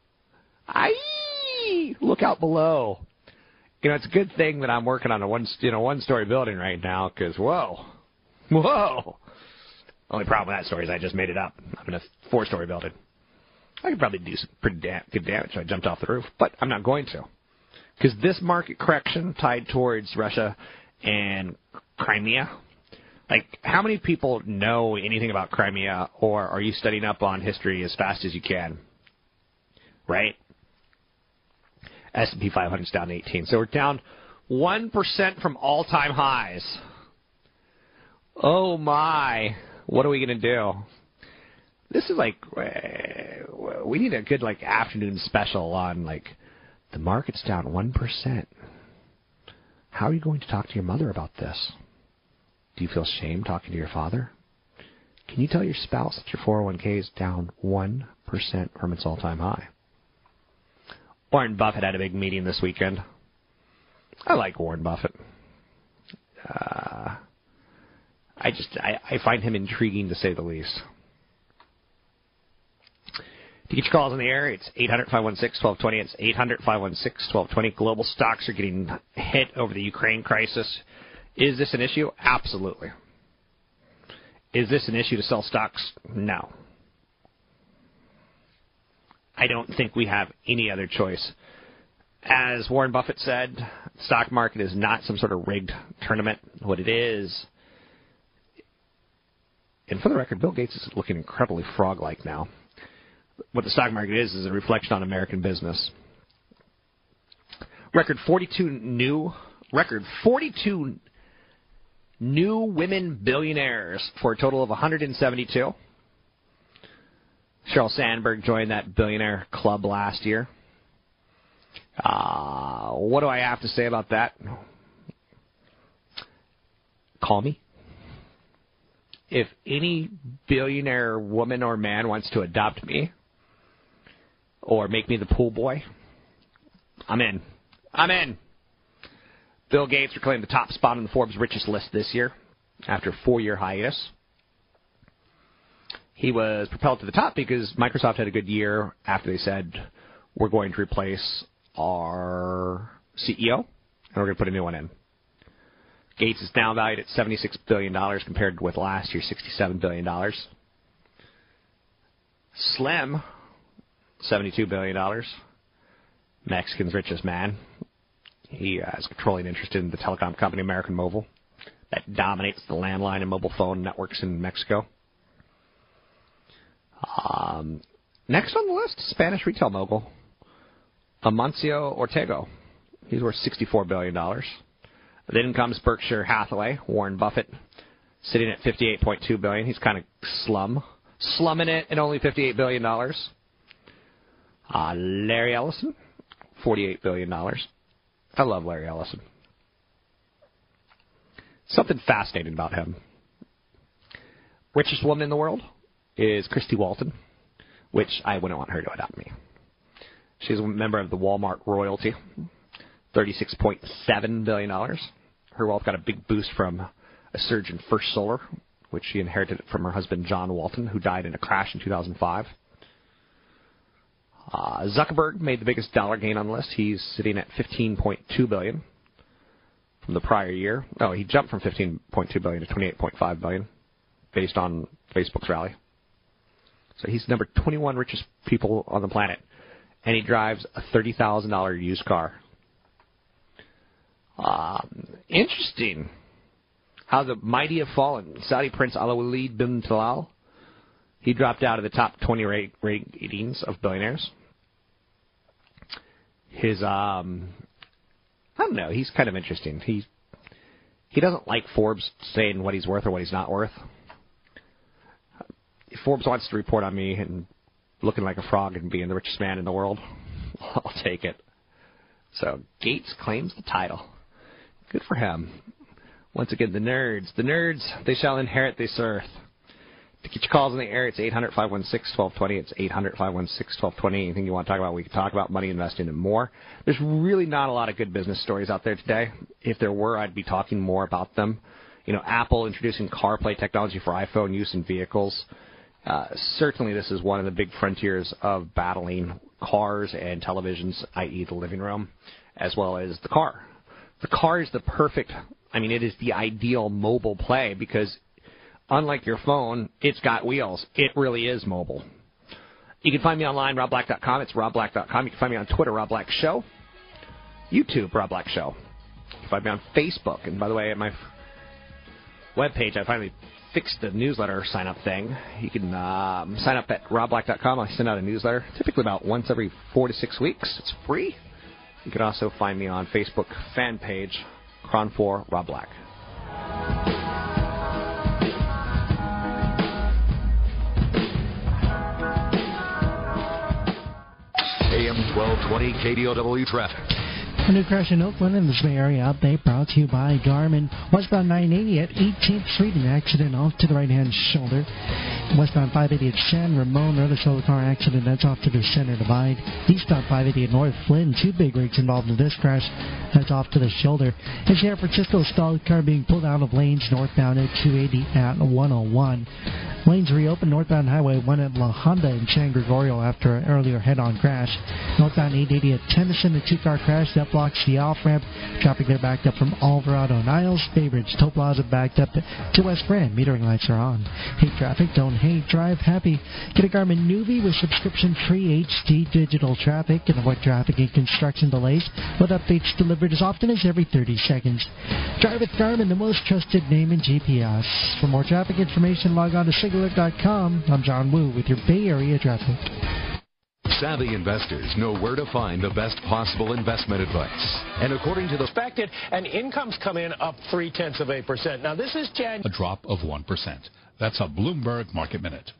Aye! Look out below. You know, it's a good thing that I'm working on a one, you know, one-story building right now because whoa, whoa. Only problem with that story is I just made it up. I'm in a four-story building. I could probably do some pretty da- good damage if I jumped off the roof, but I'm not going to because this market correction tied towards Russia and Crimea. Like, how many people know anything about Crimea, or are you studying up on history as fast as you can? Right? S&P 500 is down 18, so we're down one percent from all-time highs. Oh my! What are we gonna do? This is like eh, we need a good like afternoon special on like the market's down 1%. How are you going to talk to your mother about this? Do you feel shame talking to your father? Can you tell your spouse that your 401k is down 1% from its all time high? Warren Buffett had a big meeting this weekend. I like Warren Buffett. Uh, I just I, I find him intriguing to say the least. To get your calls on the air, it's 800 516 1220. It's 800 516 1220. Global stocks are getting hit over the Ukraine crisis. Is this an issue? Absolutely. Is this an issue to sell stocks? No. I don't think we have any other choice. As Warren Buffett said, stock market is not some sort of rigged tournament. What it is, and for the record, Bill Gates is looking incredibly frog like now what the stock market is is a reflection on American business. Record 42 new record 42 new women billionaires for a total of 172. Sheryl Sandberg joined that billionaire club last year. Uh, what do I have to say about that? Call me. If any billionaire woman or man wants to adopt me, or make me the pool boy, I'm in. I'm in. Bill Gates reclaimed the top spot on the Forbes richest list this year after a four year hiatus. He was propelled to the top because Microsoft had a good year after they said, we're going to replace our CEO and we're going to put a new one in. Gates is now valued at $76 billion compared with last year, $67 billion. Slim $72 billion. Mexican's richest man. He uh, has controlling interest in the telecom company América Movil that dominates the landline and mobile phone networks in Mexico. Um, next on the list, Spanish retail mogul Amancio Ortega. He's worth $64 billion. Then comes Berkshire Hathaway, Warren Buffett, sitting at 58.2 billion. He's kind of slum, slumming it at only $58 billion. Uh, Larry Ellison, $48 billion. I love Larry Ellison. Something fascinating about him. Richest woman in the world is Christy Walton, which I wouldn't want her to adopt me. She's a member of the Walmart royalty, $36.7 billion. Her wealth got a big boost from a surge in First Solar, which she inherited from her husband John Walton, who died in a crash in 2005. Uh, Zuckerberg made the biggest dollar gain on the list. He's sitting at 15.2 billion from the prior year. Oh, he jumped from 15.2 billion to 28.5 billion, based on Facebook's rally. So he's number 21 richest people on the planet, and he drives a $30,000 used car. Um, interesting how the mighty have fallen. Saudi Prince Alwaleed bin Talal, he dropped out of the top 20 rate ratings of billionaires. His, um, I don't know, he's kind of interesting. He he doesn't like Forbes saying what he's worth or what he's not worth. Forbes wants to report on me and looking like a frog and being the richest man in the world, I'll take it. So Gates claims the title. Good for him. Once again, the nerds. The nerds, they shall inherit this earth. To get your calls in the air, it's 800 516 1220. It's 800 516 1220. Anything you want to talk about, we can talk about money investing and more. There's really not a lot of good business stories out there today. If there were, I'd be talking more about them. You know, Apple introducing CarPlay technology for iPhone use in vehicles. Uh, certainly, this is one of the big frontiers of battling cars and televisions, i.e., the living room, as well as the car. The car is the perfect, I mean, it is the ideal mobile play because unlike your phone, it's got wheels. It really is mobile. You can find me online, robblack.com. It's robblack.com. You can find me on Twitter, Rob Black Show. YouTube, Rob Black Show. You can find me on Facebook. And by the way, at my webpage, I finally fixed the newsletter sign up thing. You can um, sign up at robblack.com. I send out a newsletter typically about once every four to six weeks. It's free. You can also find me on Facebook fan page, KRON4 Rob Black. 1220 KDOW traffic. A new crash in Oakland in the Bay Area update brought to you by Garmin. Westbound 980 at 18th Street, an accident off to the right hand shoulder. Westbound 580 at San Ramon, another solo car accident that's off to the center divide. Eastbound 580 at North Flynn, two big rigs involved in this crash that's off to the shoulder. In San Francisco, stalled car being pulled out of lanes northbound at 280 at 101. Lanes reopened northbound Highway 1 at La Honda in San Gregorio after an earlier head-on crash. Northbound 880 at Tennyson, a two-car crash that blocks the off-ramp. Traffic there backed up from Alvarado Niles. Bridge toll plaza backed up to West Grand. Metering lights are on. Hate traffic, don't hate. Drive happy. Get a Garmin Nuvi with subscription-free HD digital traffic and avoid traffic and construction delays with updates delivered as often as every 30 seconds. Drive with Garmin, the most trusted name in GPS. For more traffic information, log on to SigAlert.com. I'm John Wu with your Bay Area traffic. Savvy investors know where to find the best possible investment advice. And according to the Expected, and incomes come in up three tenths of a percent. Now, this is Jan. A drop of 1%. That's a Bloomberg Market Minute.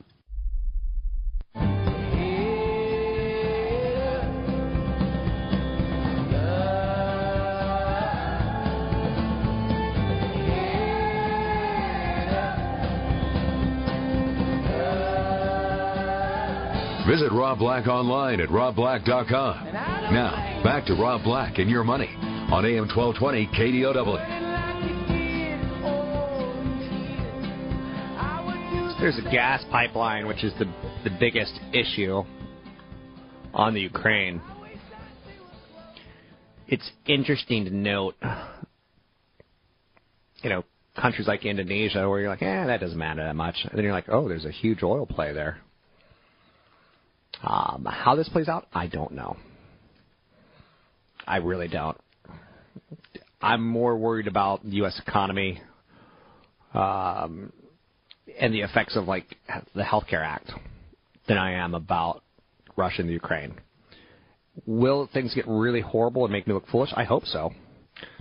Visit Rob Black online at robblack.com. Now, back to Rob Black and your money on AM 1220 KDOW. There's a gas pipeline, which is the the biggest issue on the Ukraine. It's interesting to note, you know, countries like Indonesia, where you're like, eh, that doesn't matter that much. And then you're like, oh, there's a huge oil play there. Um, how this plays out, I don't know. I really don't. I'm more worried about the U.S. economy um, and the effects of like the Healthcare Act than I am about Russia and the Ukraine. Will things get really horrible and make me look foolish? I hope so.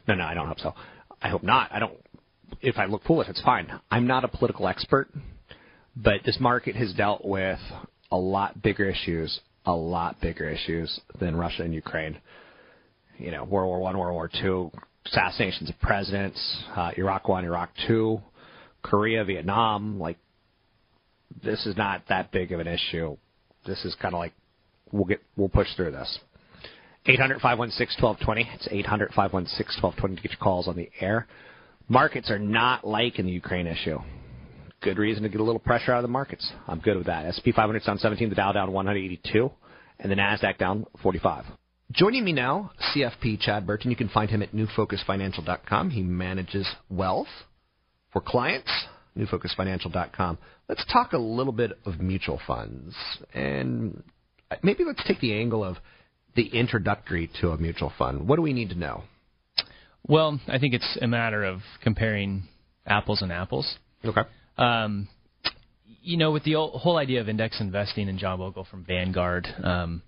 No, no, I don't hope so. I hope not. I don't. If I look foolish, it's fine. I'm not a political expert, but this market has dealt with a lot bigger issues, a lot bigger issues than Russia and Ukraine. You know, World War One, World War Two, assassinations of presidents, uh, Iraq One, Iraq Two, Korea, Vietnam. Like, this is not that big of an issue. This is kind of like we'll get we'll push through this. 800 516 1220. It's 800 516 1220 to get your calls on the air. Markets are not liking the Ukraine issue. Good reason to get a little pressure out of the markets. I'm good with that. SP 500 down 17, the Dow down 182, and the Nasdaq down 45. Joining me now, CFP Chad Burton. You can find him at newfocusfinancial.com. He manages wealth for clients. Newfocusfinancial.com. Let's talk a little bit of mutual funds, and maybe let's take the angle of the introductory to a mutual fund. What do we need to know? Well, I think it's a matter of comparing apples and apples. Okay. Um, you know, with the whole idea of index investing and John Bogle from Vanguard, um,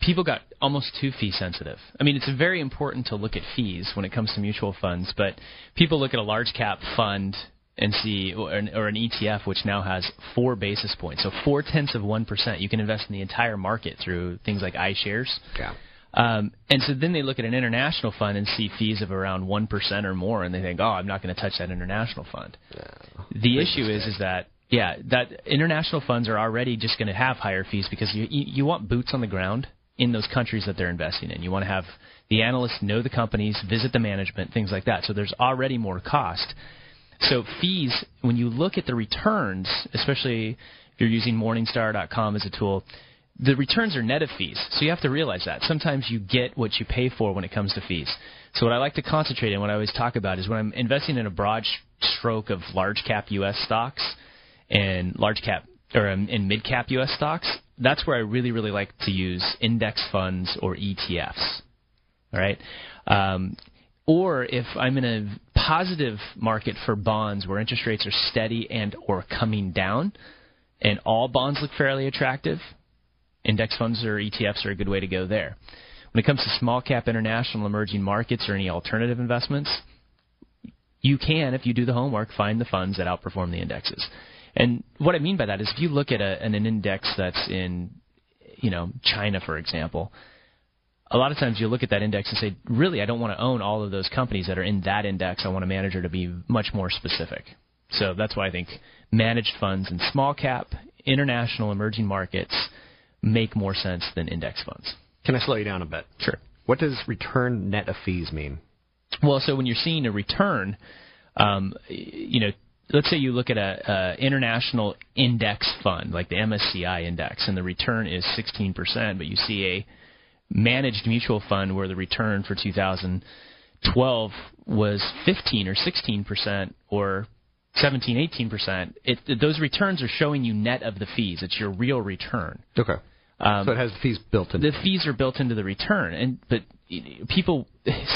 people got almost too fee sensitive. I mean, it's very important to look at fees when it comes to mutual funds, but people look at a large cap fund and see, or an, or an ETF which now has four basis points, so four tenths of one percent. You can invest in the entire market through things like iShares. Yeah. Um, and so then they look at an international fund and see fees of around one percent or more, and they think, "Oh, I'm not going to touch that international fund." The issue is, is that yeah, that international funds are already just going to have higher fees because you, you you want boots on the ground in those countries that they're investing in. You want to have the analysts know the companies, visit the management, things like that. So there's already more cost. So fees, when you look at the returns, especially if you're using Morningstar.com as a tool, the returns are net of fees. So you have to realize that. Sometimes you get what you pay for when it comes to fees. So what I like to concentrate on, what I always talk about, is when I'm investing in a broad stroke of large cap U.S. stocks and large cap or um, in mid cap U.S. stocks, that's where I really really like to use index funds or ETFs. All right. Um, or if I'm in a positive market for bonds where interest rates are steady and or coming down, and all bonds look fairly attractive, index funds or ETFs are a good way to go there. When it comes to small cap international emerging markets or any alternative investments, you can, if you do the homework, find the funds that outperform the indexes. And what I mean by that is if you look at a, an index that's in, you know, China, for example, a lot of times you look at that index and say, really, I don't want to own all of those companies that are in that index. I want a manager to be much more specific. So that's why I think managed funds in small cap, international, emerging markets make more sense than index funds. Can I slow you down a bit? Sure. What does return net of fees mean? Well, so when you're seeing a return, um, you know, let's say you look at a, a international index fund like the MSCI index, and the return is 16%, but you see a managed mutual fund where the return for 2012 was 15 or 16% or 17, 18%. It, those returns are showing you net of the fees. It's your real return. Okay. Um, so it has fees built in. The fees are built into the return, and but people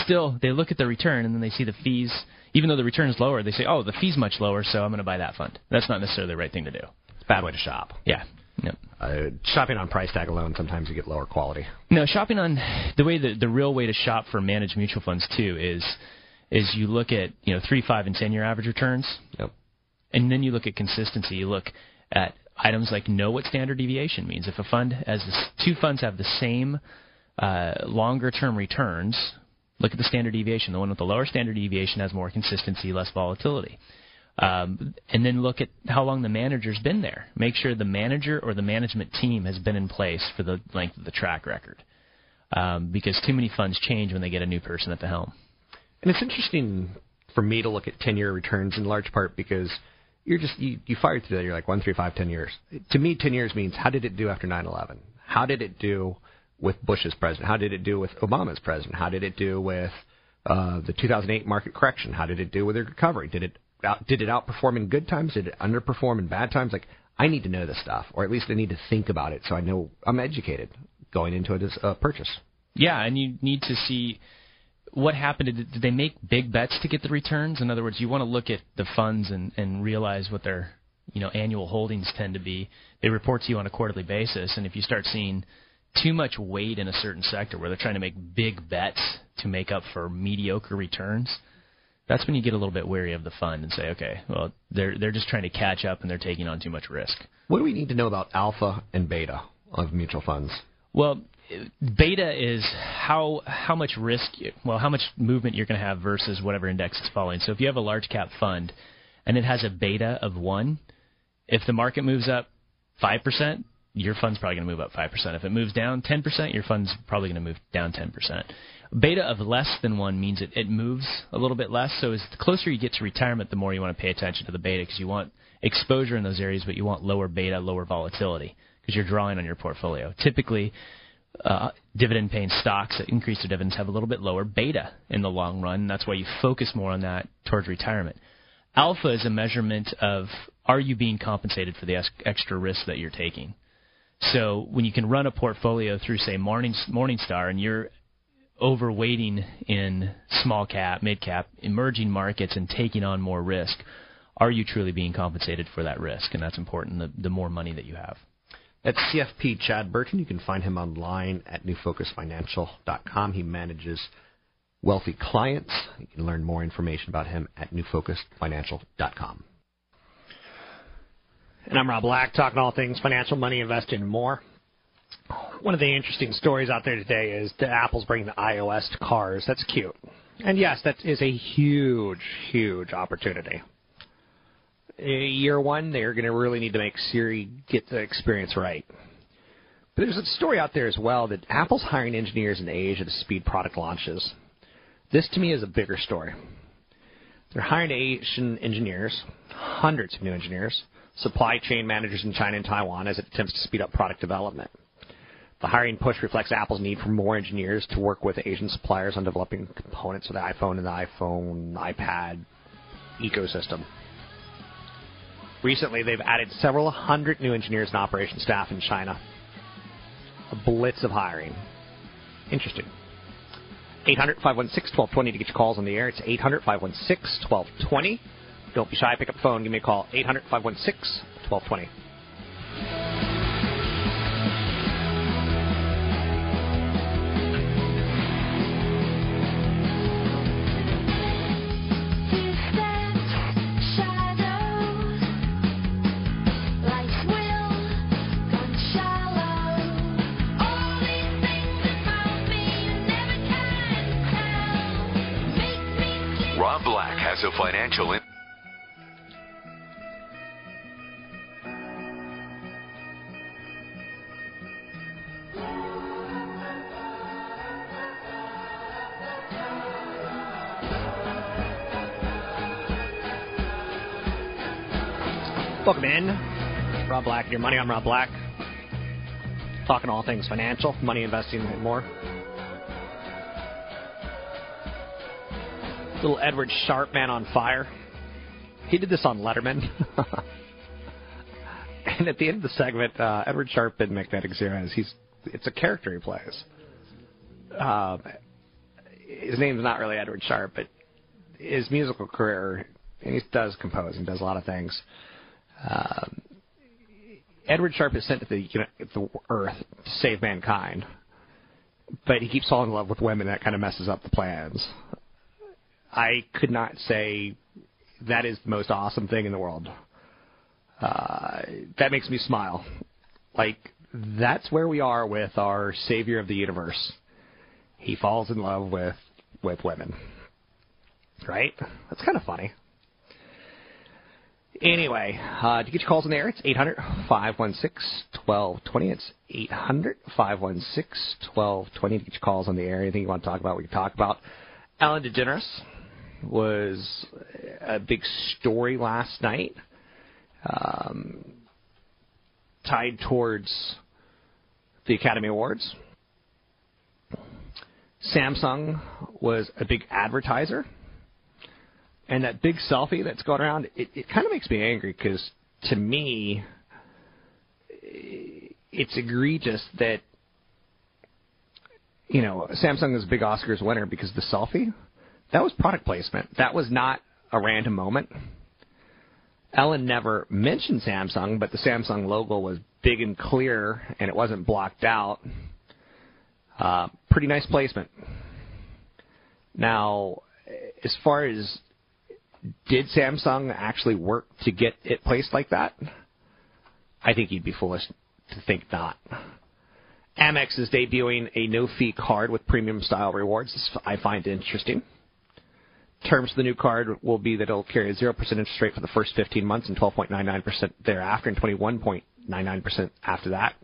still they look at the return and then they see the fees. Even though the return is lower, they say, "Oh, the fee's much lower, so I'm going to buy that fund." That's not necessarily the right thing to do. It's a bad way to shop. Yeah. Yep. Uh, shopping on price tag alone, sometimes you get lower quality. No, shopping on the way the the real way to shop for managed mutual funds too is is you look at you know three, five, and ten year average returns. Yep. And then you look at consistency. You look at items like know what standard deviation means. If a fund has this, two funds have the same uh, longer term returns, look at the standard deviation. The one with the lower standard deviation has more consistency, less volatility. Um, and then look at how long the manager's been there. Make sure the manager or the management team has been in place for the length of the track record. Um, because too many funds change when they get a new person at the helm. And it's interesting for me to look at 10 year returns in large part because you're just you, you fired through that. You're like one, three, five, ten years. To me, ten years means how did it do after 9/11? How did it do with Bush's president? How did it do with Obama's president? How did it do with uh, the 2008 market correction? How did it do with the recovery? Did it out, did it outperform in good times? Did it underperform in bad times? Like I need to know this stuff, or at least I need to think about it so I know I'm educated going into a uh, purchase. Yeah, and you need to see what happened? Did, did they make big bets to get the returns? In other words, you want to look at the funds and, and realize what their you know annual holdings tend to be. They report to you on a quarterly basis, and if you start seeing too much weight in a certain sector where they're trying to make big bets to make up for mediocre returns, that's when you get a little bit wary of the fund and say, okay, well they're they're just trying to catch up and they're taking on too much risk. What do we need to know about alpha and beta of mutual funds? Well, beta is how how much risk, well, how much movement you're going to have versus whatever index is following. So if you have a large cap fund and it has a beta of one, if the market moves up five percent, your fund's probably going to move up five percent. If it moves down ten percent, your fund's probably going to move down ten percent. Beta of less than one means it, it moves a little bit less. So as the closer you get to retirement, the more you want to pay attention to the beta because you want exposure in those areas, but you want lower beta, lower volatility because you're drawing on your portfolio. Typically, uh, dividend paying stocks that increase their dividends have a little bit lower beta in the long run. That's why you focus more on that towards retirement. Alpha is a measurement of are you being compensated for the extra risk that you're taking. So when you can run a portfolio through, say, Morning, Morningstar, and you're overweighting in small cap, mid cap, emerging markets, and taking on more risk, are you truly being compensated for that risk? And that's important the, the more money that you have. That's CFP Chad Burton. You can find him online at newfocusfinancial.com. He manages wealthy clients. You can learn more information about him at newfocusfinancial.com. And I'm Rob Black, talking all things financial, money, investing, and more. One of the interesting stories out there today is that Apple's bringing the iOS to cars. That's cute. And yes, that is a huge, huge opportunity Uh, year one, they're going to really need to make Siri get the experience right. But there's a story out there as well that Apple's hiring engineers in Asia to speed product launches. This to me is a bigger story. They're hiring Asian engineers, hundreds of new engineers, supply chain managers in China and Taiwan as it attempts to speed up product development. The hiring push reflects Apple's need for more engineers to work with Asian suppliers on developing components of the iPhone and the iPhone, iPad ecosystem. Recently, they've added several hundred new engineers and operations staff in China. A blitz of hiring. Interesting. 800 516 1220 to get your calls on the air. It's 800 516 1220. Don't be shy. Pick up the phone. Give me a call. 800 516 1220. Financial. In- Welcome in. Rob Black, your money. I'm Rob Black. Talking all things financial, money investing, and more. Little Edward Sharpe man on fire. He did this on Letterman. and at the end of the segment, uh, Edward Sharpe in Magnetic Zeros, he's it's a character he plays. Uh, his name's not really Edward Sharpe, but his musical career, and he does compose and does a lot of things. Um, Edward Sharpe is sent to the you know, the Earth to save mankind, but he keeps falling in love with women. That kind of messes up the plans. I could not say that is the most awesome thing in the world. Uh, that makes me smile. Like that's where we are with our savior of the universe. He falls in love with with women. Right? That's kind of funny. Anyway, uh, to get your calls in the air, it's 800 516 1220. It's 800 516 1220 to get your calls on the air. Anything you want to talk about, we can talk about. Ellen DeGeneres was a big story last night, um, tied towards the Academy Awards. Samsung was a big advertiser, and that big selfie that's going around, it, it kind of makes me angry because to me, it's egregious that you know Samsung is a big Oscars winner because the selfie. That was product placement. That was not a random moment. Ellen never mentioned Samsung, but the Samsung logo was big and clear, and it wasn't blocked out. Uh, pretty nice placement. Now, as far as did Samsung actually work to get it placed like that? I think you'd be foolish to think not. Amex is debuting a no-fee card with premium style rewards. This I find interesting. Terms of the new card will be that it'll carry a 0% interest rate for the first 15 months and 12.99% thereafter and 21.99% after that.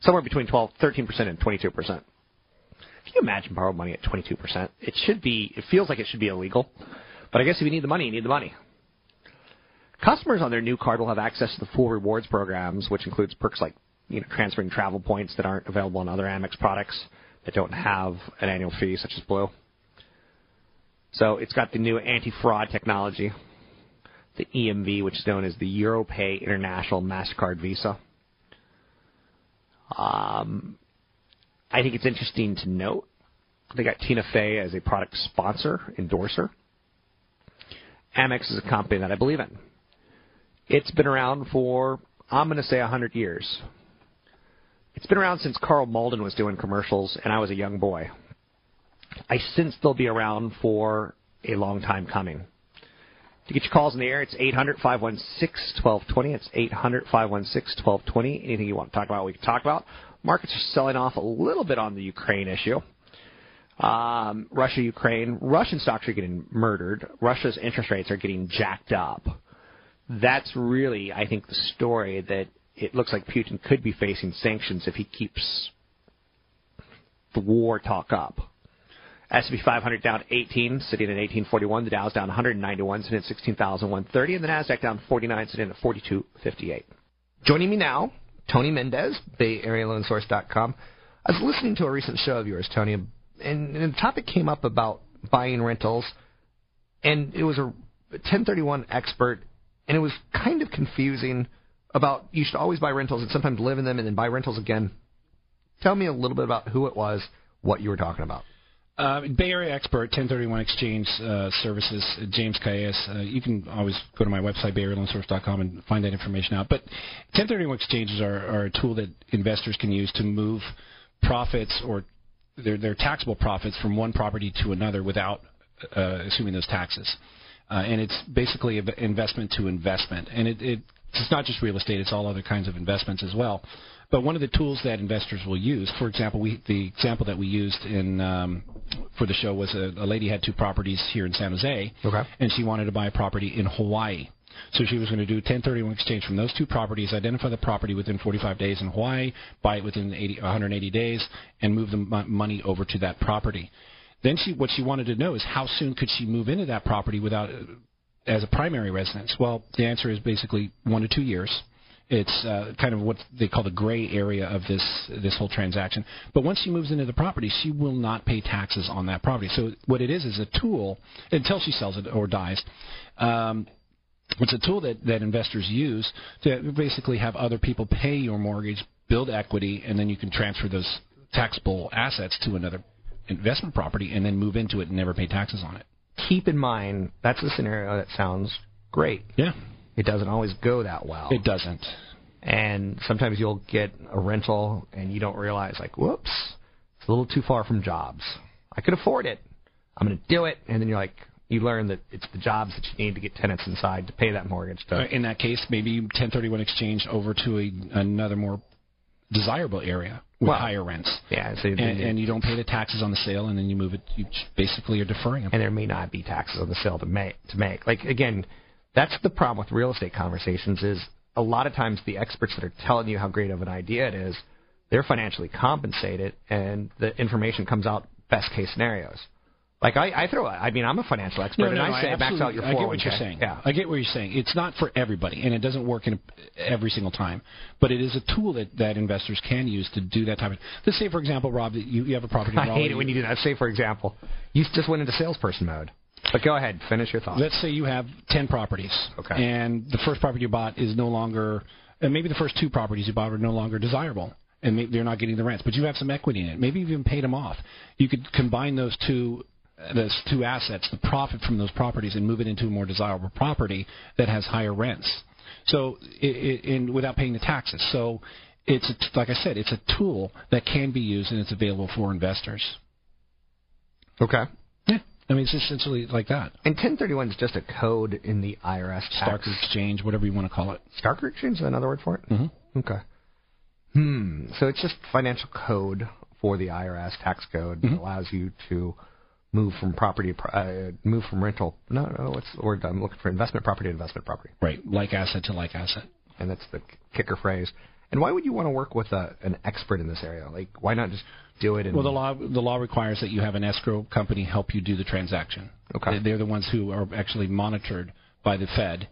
Somewhere between 12, 13% and 22%. Can you imagine borrowed money at 22%? It should be, it feels like it should be illegal. But I guess if you need the money, you need the money. Customers on their new card will have access to the full rewards programs, which includes perks like you know, transferring travel points that aren't available on other Amex products that don't have an annual fee, such as Blue. So it's got the new anti-fraud technology, the EMV, which is known as the EuroPay International Mastercard Visa. Um, I think it's interesting to note they got Tina Fey as a product sponsor, endorser. Amex is a company that I believe in. It's been around for, I'm going to say, 100 years. It's been around since Karl Malden was doing commercials and I was a young boy. I sense they'll be around for a long time coming. To get your calls in the air, it's 800 516 1220. It's 800 516 1220. Anything you want to talk about, we can talk about. Markets are selling off a little bit on the Ukraine issue. Um, Russia, Ukraine. Russian stocks are getting murdered. Russia's interest rates are getting jacked up. That's really, I think, the story that it looks like Putin could be facing sanctions if he keeps the war talk up. S&P 500 down 18, sitting at 1841. The Dow's down 191, sitting at 16,130, and the Nasdaq down 49, sitting at 4258. Joining me now, Tony Mendez, BayAreaLoanSource.com. I was listening to a recent show of yours, Tony, and, and the topic came up about buying rentals, and it was a 1031 expert, and it was kind of confusing about you should always buy rentals and sometimes live in them and then buy rentals again. Tell me a little bit about who it was, what you were talking about. Uh, Bay Area expert, 1031 Exchange uh, Services, James Calles. Uh, you can always go to my website, bayarealoansource.com, and find that information out. But 1031 exchanges are, are a tool that investors can use to move profits or their, their taxable profits from one property to another without uh, assuming those taxes. Uh, and it's basically investment to investment. And it, it, it's not just real estate, it's all other kinds of investments as well. But one of the tools that investors will use, for example, we, the example that we used in um, for the show was a, a lady had two properties here in San Jose, okay. and she wanted to buy a property in Hawaii. So she was going to do 1031 exchange from those two properties, identify the property within 45 days in Hawaii, buy it within 80, 180 days, and move the money over to that property. Then she, what she wanted to know is how soon could she move into that property without, as a primary residence? Well, the answer is basically one to two years. It's uh, kind of what they call the gray area of this this whole transaction. But once she moves into the property, she will not pay taxes on that property. So what it is is a tool until she sells it or dies. Um, it's a tool that, that investors use to basically have other people pay your mortgage, build equity, and then you can transfer those taxable assets to another investment property and then move into it and never pay taxes on it. Keep in mind that's a scenario that sounds great. Yeah. It doesn't always go that well. It doesn't. And sometimes you'll get a rental and you don't realize, like, whoops, it's a little too far from jobs. I could afford it. I'm going to do it. And then you're like, you learn that it's the jobs that you need to get tenants inside to pay that mortgage. To. In that case, maybe 1031 exchange over to a, another more desirable area with well, higher rents. Yeah, so and, and, you don't pay the taxes on the sale, and then you move it. You basically are deferring them. And there may not be taxes on the sale to make. To make like again, that's the problem with real estate conversations is a lot of times the experts that are telling you how great of an idea it is, they're financially compensated and the information comes out best case scenarios. Like I, I throw, I mean, I'm a financial expert, no, no, and I say max out your 401k. I get what you're oh saying. Yeah, I get what you're saying. It's not for everybody, and it doesn't work in every single time. But it is a tool that, that investors can use to do that type of. Let's say, for example, Rob, that you, you have a property. I hate it when you do that. Say, for example, you just went into salesperson mode. But go ahead, finish your thought. Let's say you have ten properties, okay, and the first property you bought is no longer, and maybe the first two properties you bought are no longer desirable, and maybe they're not getting the rents, but you have some equity in it. Maybe you've even paid them off. You could combine those two those two assets, the profit from those properties, and move it into a more desirable property that has higher rents. So, it, it, in, without paying the taxes. So, it's a, like I said, it's a tool that can be used and it's available for investors. Okay. I mean, it's essentially like that. And 1031 is just a code in the IRS tax Starker exchange, whatever you want to call it. Starker exchange is another word for it. Mm-hmm. Okay. Hmm. So it's just financial code for the IRS tax code Mm-hmm. that allows you to move from property, uh, move from rental. No, no, what's the word? I'm looking for investment property to investment property. Right, like asset to like asset. And that's the kicker phrase. And why would you want to work with a, an expert in this area? Like, why not just do it? And Well, the law the law requires that you have an escrow company help you do the transaction. Okay. They- They're the ones who are actually monitored by the Fed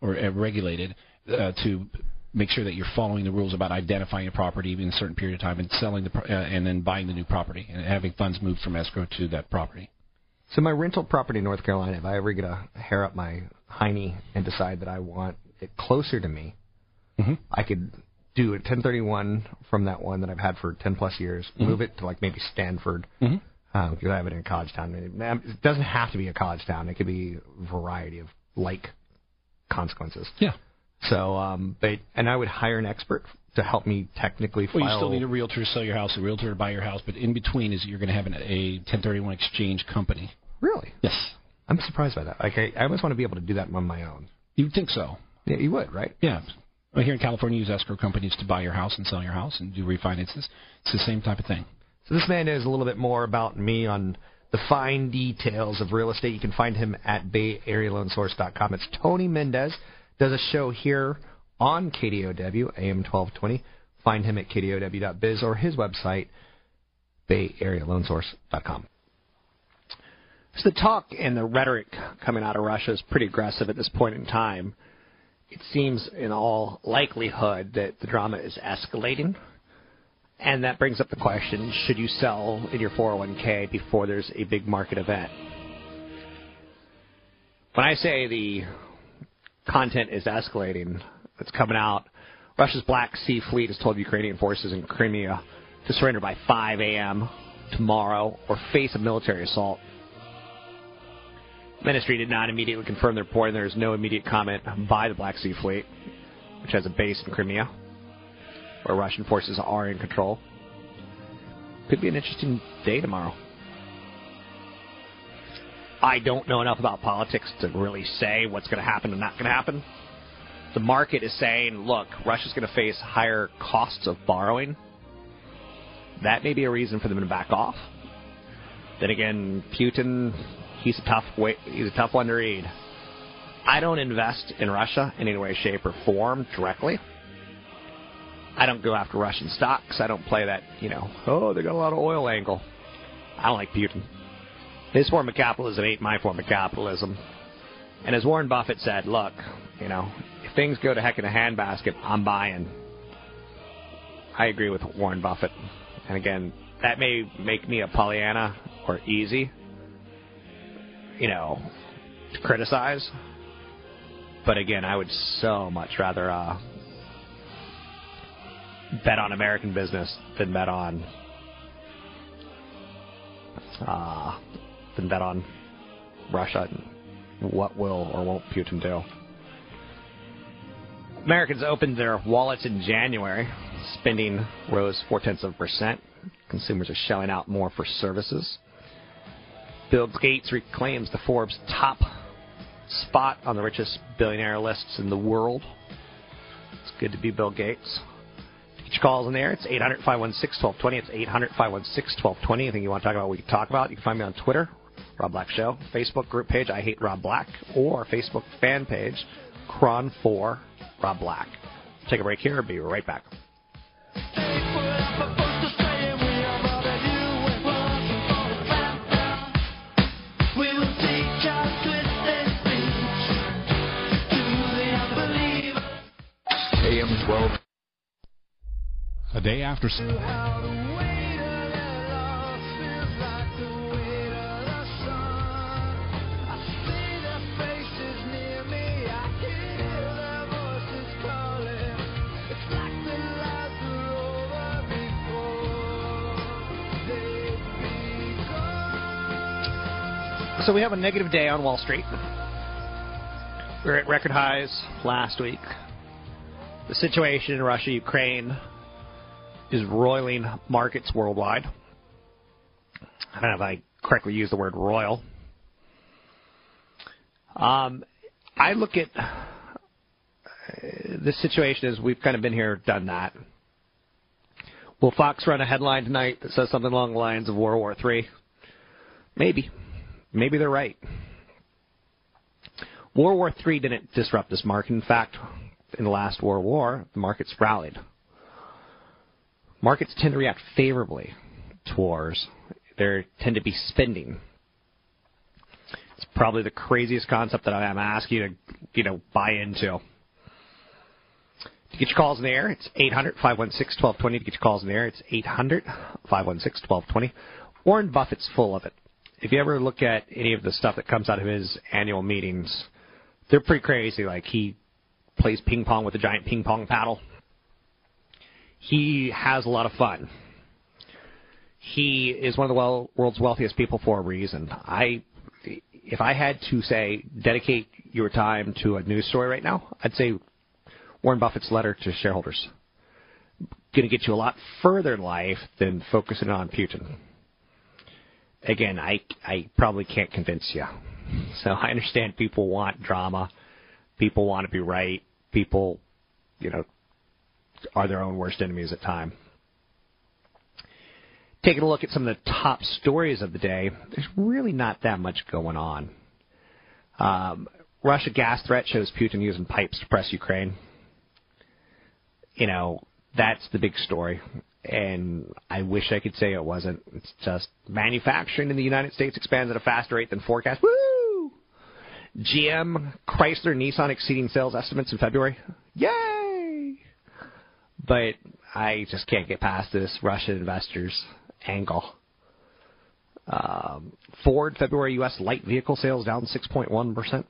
or uh, regulated uh, to make sure that you're following the rules about identifying a property in a certain period of time and selling the pro- uh, and then buying the new property and having funds moved from escrow to that property. So my rental property in North Carolina, if I ever get a hair up my hiney and decide that I want it closer to me, Mm-hmm. I could do a 1031 from that one that I've had for 10 plus years, Mhm. move it to like maybe Stanford, Mhm. um, because I have it in a college town. It doesn't have to be a college town. It could be a variety of like consequences. Yeah. So, um, but and I would hire an expert to help me technically file. Well, you still need a realtor to sell your house, a realtor to buy your house, but in between is you're going to have an, a 1031 exchange company. Really? Yes. I'm surprised by that. Like I, I almost want to be able to do that on my own. You'd think so. Yeah, you would, right? Yeah. Well, here in California, you use escrow companies to buy your house and sell your house and do refinances. It's the same type of thing. So this man knows a little bit more about me on the fine details of real estate. You can find him at BayAreaLoanSource.com. It's Tony Mendez. Does a show here on KDOW, AM 1220. Find him at KDOW.biz or his website, BayAreaLoanSource.com. So the talk and the rhetoric coming out of Russia is pretty aggressive at this point in time. It seems, in all likelihood, that the drama is escalating. And that brings up the question should you sell in your 401k before there's a big market event? When I say the content is escalating, it's coming out. Russia's Black Sea Fleet has told Ukrainian forces in Crimea to surrender by 5 a.m. tomorrow or face a military assault. Ministry did not immediately confirm the report, and there is no immediate comment by the Black Sea Fleet, which has a base in Crimea, where Russian forces are in control. Could be an interesting day tomorrow. I don't know enough about politics to really say what's going to happen and not going to happen. The market is saying, look, Russia's going to face higher costs of borrowing. That may be a reason for them to back off. Then again, Putin, he's a tough way, he's a tough one to read. I don't invest in Russia in any way, shape, or form directly. I don't go after Russian stocks. I don't play that, you know, oh, they got a lot of oil angle. I don't like Putin. His form of capitalism ain't my form of capitalism. And as Warren Buffett said, look, you know, if things go to heck in a handbasket, I'm buying. I agree with Warren Buffett. And again, that may make me a Pollyanna or easy, you know, to criticize. But again, I would so much rather uh, bet on American business than bet on uh, than bet on Russia and what will or won't Putin do. Americans opened their wallets in January. Spending rose four tenths of a percent. Consumers are shelling out more for services. Bill Gates reclaims the Forbes top spot on the richest billionaire lists in the world. It's good to be Bill Gates. Each call's in there. It's 800 516 1220. It's 800 516 1220. Anything you want to talk about, we can talk about. You can find me on Twitter, Rob Black Show, Facebook group page, I Hate Rob Black, or Facebook fan page, KRON4 Rob Black. Take a break here. Be right back. Day after. So we have a negative day on Wall Street. We are at record highs last week. The situation in Russia, Ukraine is roiling markets worldwide. I don't know if I correctly use the word royal. Um, I look at this situation as we've kind of been here, done that. Will Fox run a headline tonight that says something along the lines of World War III? Maybe. Maybe they're right. World War III didn't disrupt this market. In fact, in the last World War, the markets rallied. Markets tend to react favorably to wars. They tend to be spending. It's probably the craziest concept that I'm asking you to, you know, buy into. To get your calls in the air, it's 800 516 1220. To get your calls in the air, it's 800 516 1220. Warren Buffett's full of it. If you ever look at any of the stuff that comes out of his annual meetings, they're pretty crazy. Like he plays ping pong with a giant ping pong paddle. He has a lot of fun. He is one of the world's wealthiest people for a reason. I, if I had to say dedicate your time to a news story right now, I'd say Warren Buffett's letter to shareholders. Going to get you a lot further in life than focusing on Putin. Again, I I probably can't convince you. So I understand people want drama, people want to be right, people, you know, are their own worst enemies at time. Taking a look at some of the top stories of the day, there's really not that much going on. Um, Russia gas threat shows Putin using pipes to press Ukraine. You know, that's the big story. And I wish I could say it wasn't. It's just manufacturing in the United States expands at a faster rate than forecast. Woo! GM, Chrysler, Nissan exceeding sales estimates in February. Yay! But I just can't get past this Russian investors angle. Um, Ford February U.S. light vehicle sales down 6.1 percent.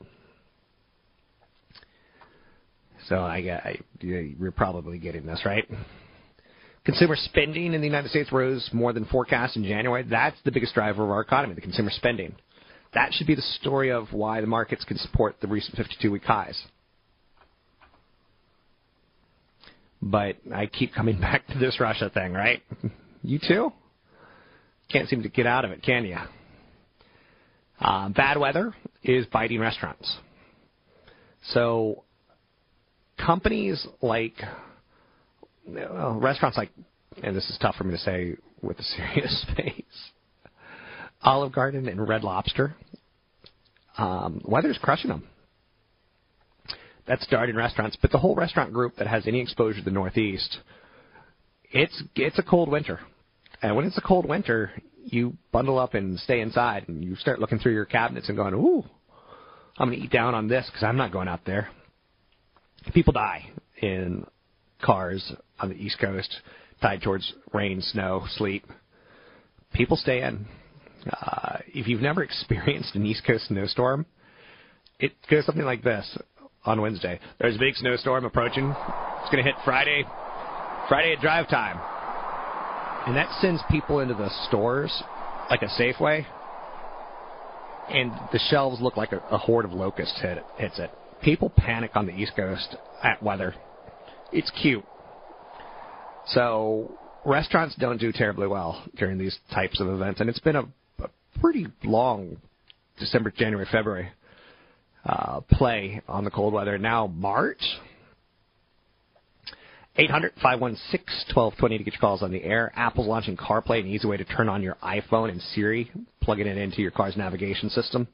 So I, I you're probably getting this right. Consumer spending in the United States rose more than forecast in January. That's the biggest driver of our economy, the consumer spending. That should be the story of why the markets can support the recent 52-week highs. But I keep coming back to this Russia thing, right? You too? Can't seem to get out of it, can you? Uh, bad weather is biting restaurants. So companies like well, restaurants like, and this is tough for me to say with a serious face, Olive Garden and Red Lobster, um, weather's crushing them. That's Darden restaurants, but the whole restaurant group that has any exposure to the Northeast, it's it's a cold winter. And when it's a cold winter, you bundle up and stay inside, and you start looking through your cabinets and going, "Ooh, I'm going to eat down on this because I'm not going out there." People die in cars on the East Coast tied towards rain, snow, sleet. People stay in. Uh, if you've never experienced an East Coast snowstorm, it goes something like this on Wednesday. There's a big snowstorm approaching. It's going to hit Friday, Friday at drive time. And that sends people into the stores like a Safeway, and the shelves look like a, a horde of locusts hit, hits it. People panic on the East Coast at weather. It's cute. So restaurants don't do terribly well during these types of events, and it's been a, a pretty long December, January, February uh, play on the cold weather. Now March. 800 516 1220 to get your calls on the air. Apple's launching CarPlay, an easy way to turn on your iPhone and Siri, plugging it into your car's navigation system.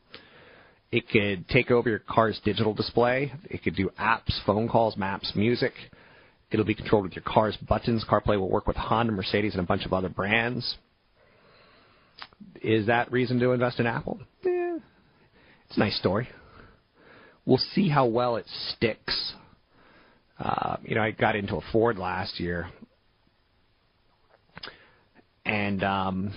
It could take over your car's digital display. It could do apps, phone calls, maps, music. It'll be controlled with your car's buttons. CarPlay will work with Honda, Mercedes, and a bunch of other brands. Is that reason to invest in Apple? Yeah, it's a nice story. We'll see how well it sticks. Uh, you know, I got into a Ford last year, and um,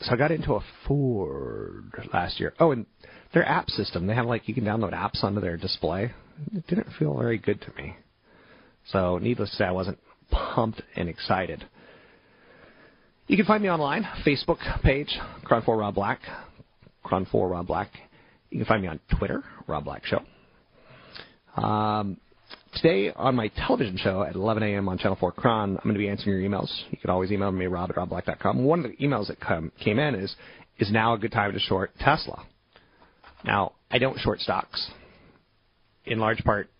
so I got into a Ford last year. Oh, and their app system, they have like you can download apps onto their display. It didn't feel very good to me. So, needless to say, I wasn't pumped and excited. You can find me online, Facebook page, KRON 4 Rob Black, KRON 4 Rob Black. You can find me on Twitter, Rob Black Show. Um, today on my television show at 11 a.m. on Channel 4 KRON, I'm going to be answering your emails. You can always email me, rob at robblack.com. One of the emails that come, came in is, is now a good time to short Tesla? Now, I don't short stocks. In large part,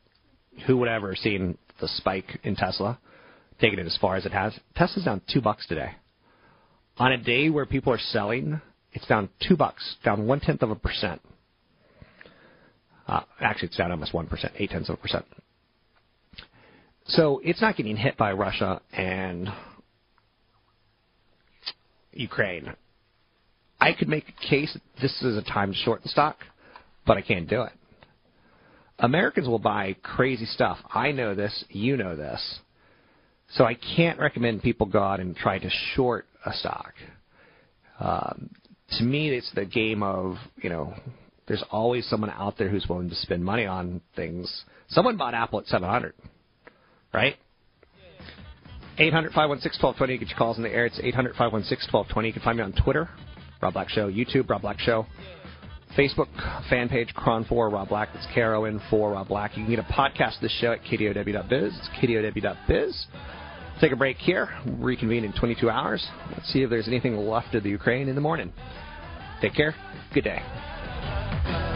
who would ever have seen the spike in Tesla, taking it as far as it has? Tesla's down two bucks today. On a day where people are selling, it's down two bucks, down one tenth of a percent. Uh, actually, it's down almost one percent, eight tenths of a percent. So it's not getting hit by Russia and Ukraine. I could make a case this is a time to short the stock, but I can't do it. Americans will buy crazy stuff. I know this. You know this. So I can't recommend people go out and try to short a stock. Um, to me, it's the game of you know, there's always someone out there who's willing to spend money on things. Someone bought Apple at 700, right? 800 516 1220. Get your calls in the air. It's 800 516 1220. You can find me on Twitter, Rob Black Show, YouTube, Rob Black Show, Facebook fan page, KRON4 Rob Black. That's K R O N 4 Rob Black. You can get a podcast of this show at kdow.biz. It's kdow.biz. Take a break here. Reconvene in 22 hours. Let's see if there's anything left of the Ukraine in the morning. Take care. Good day.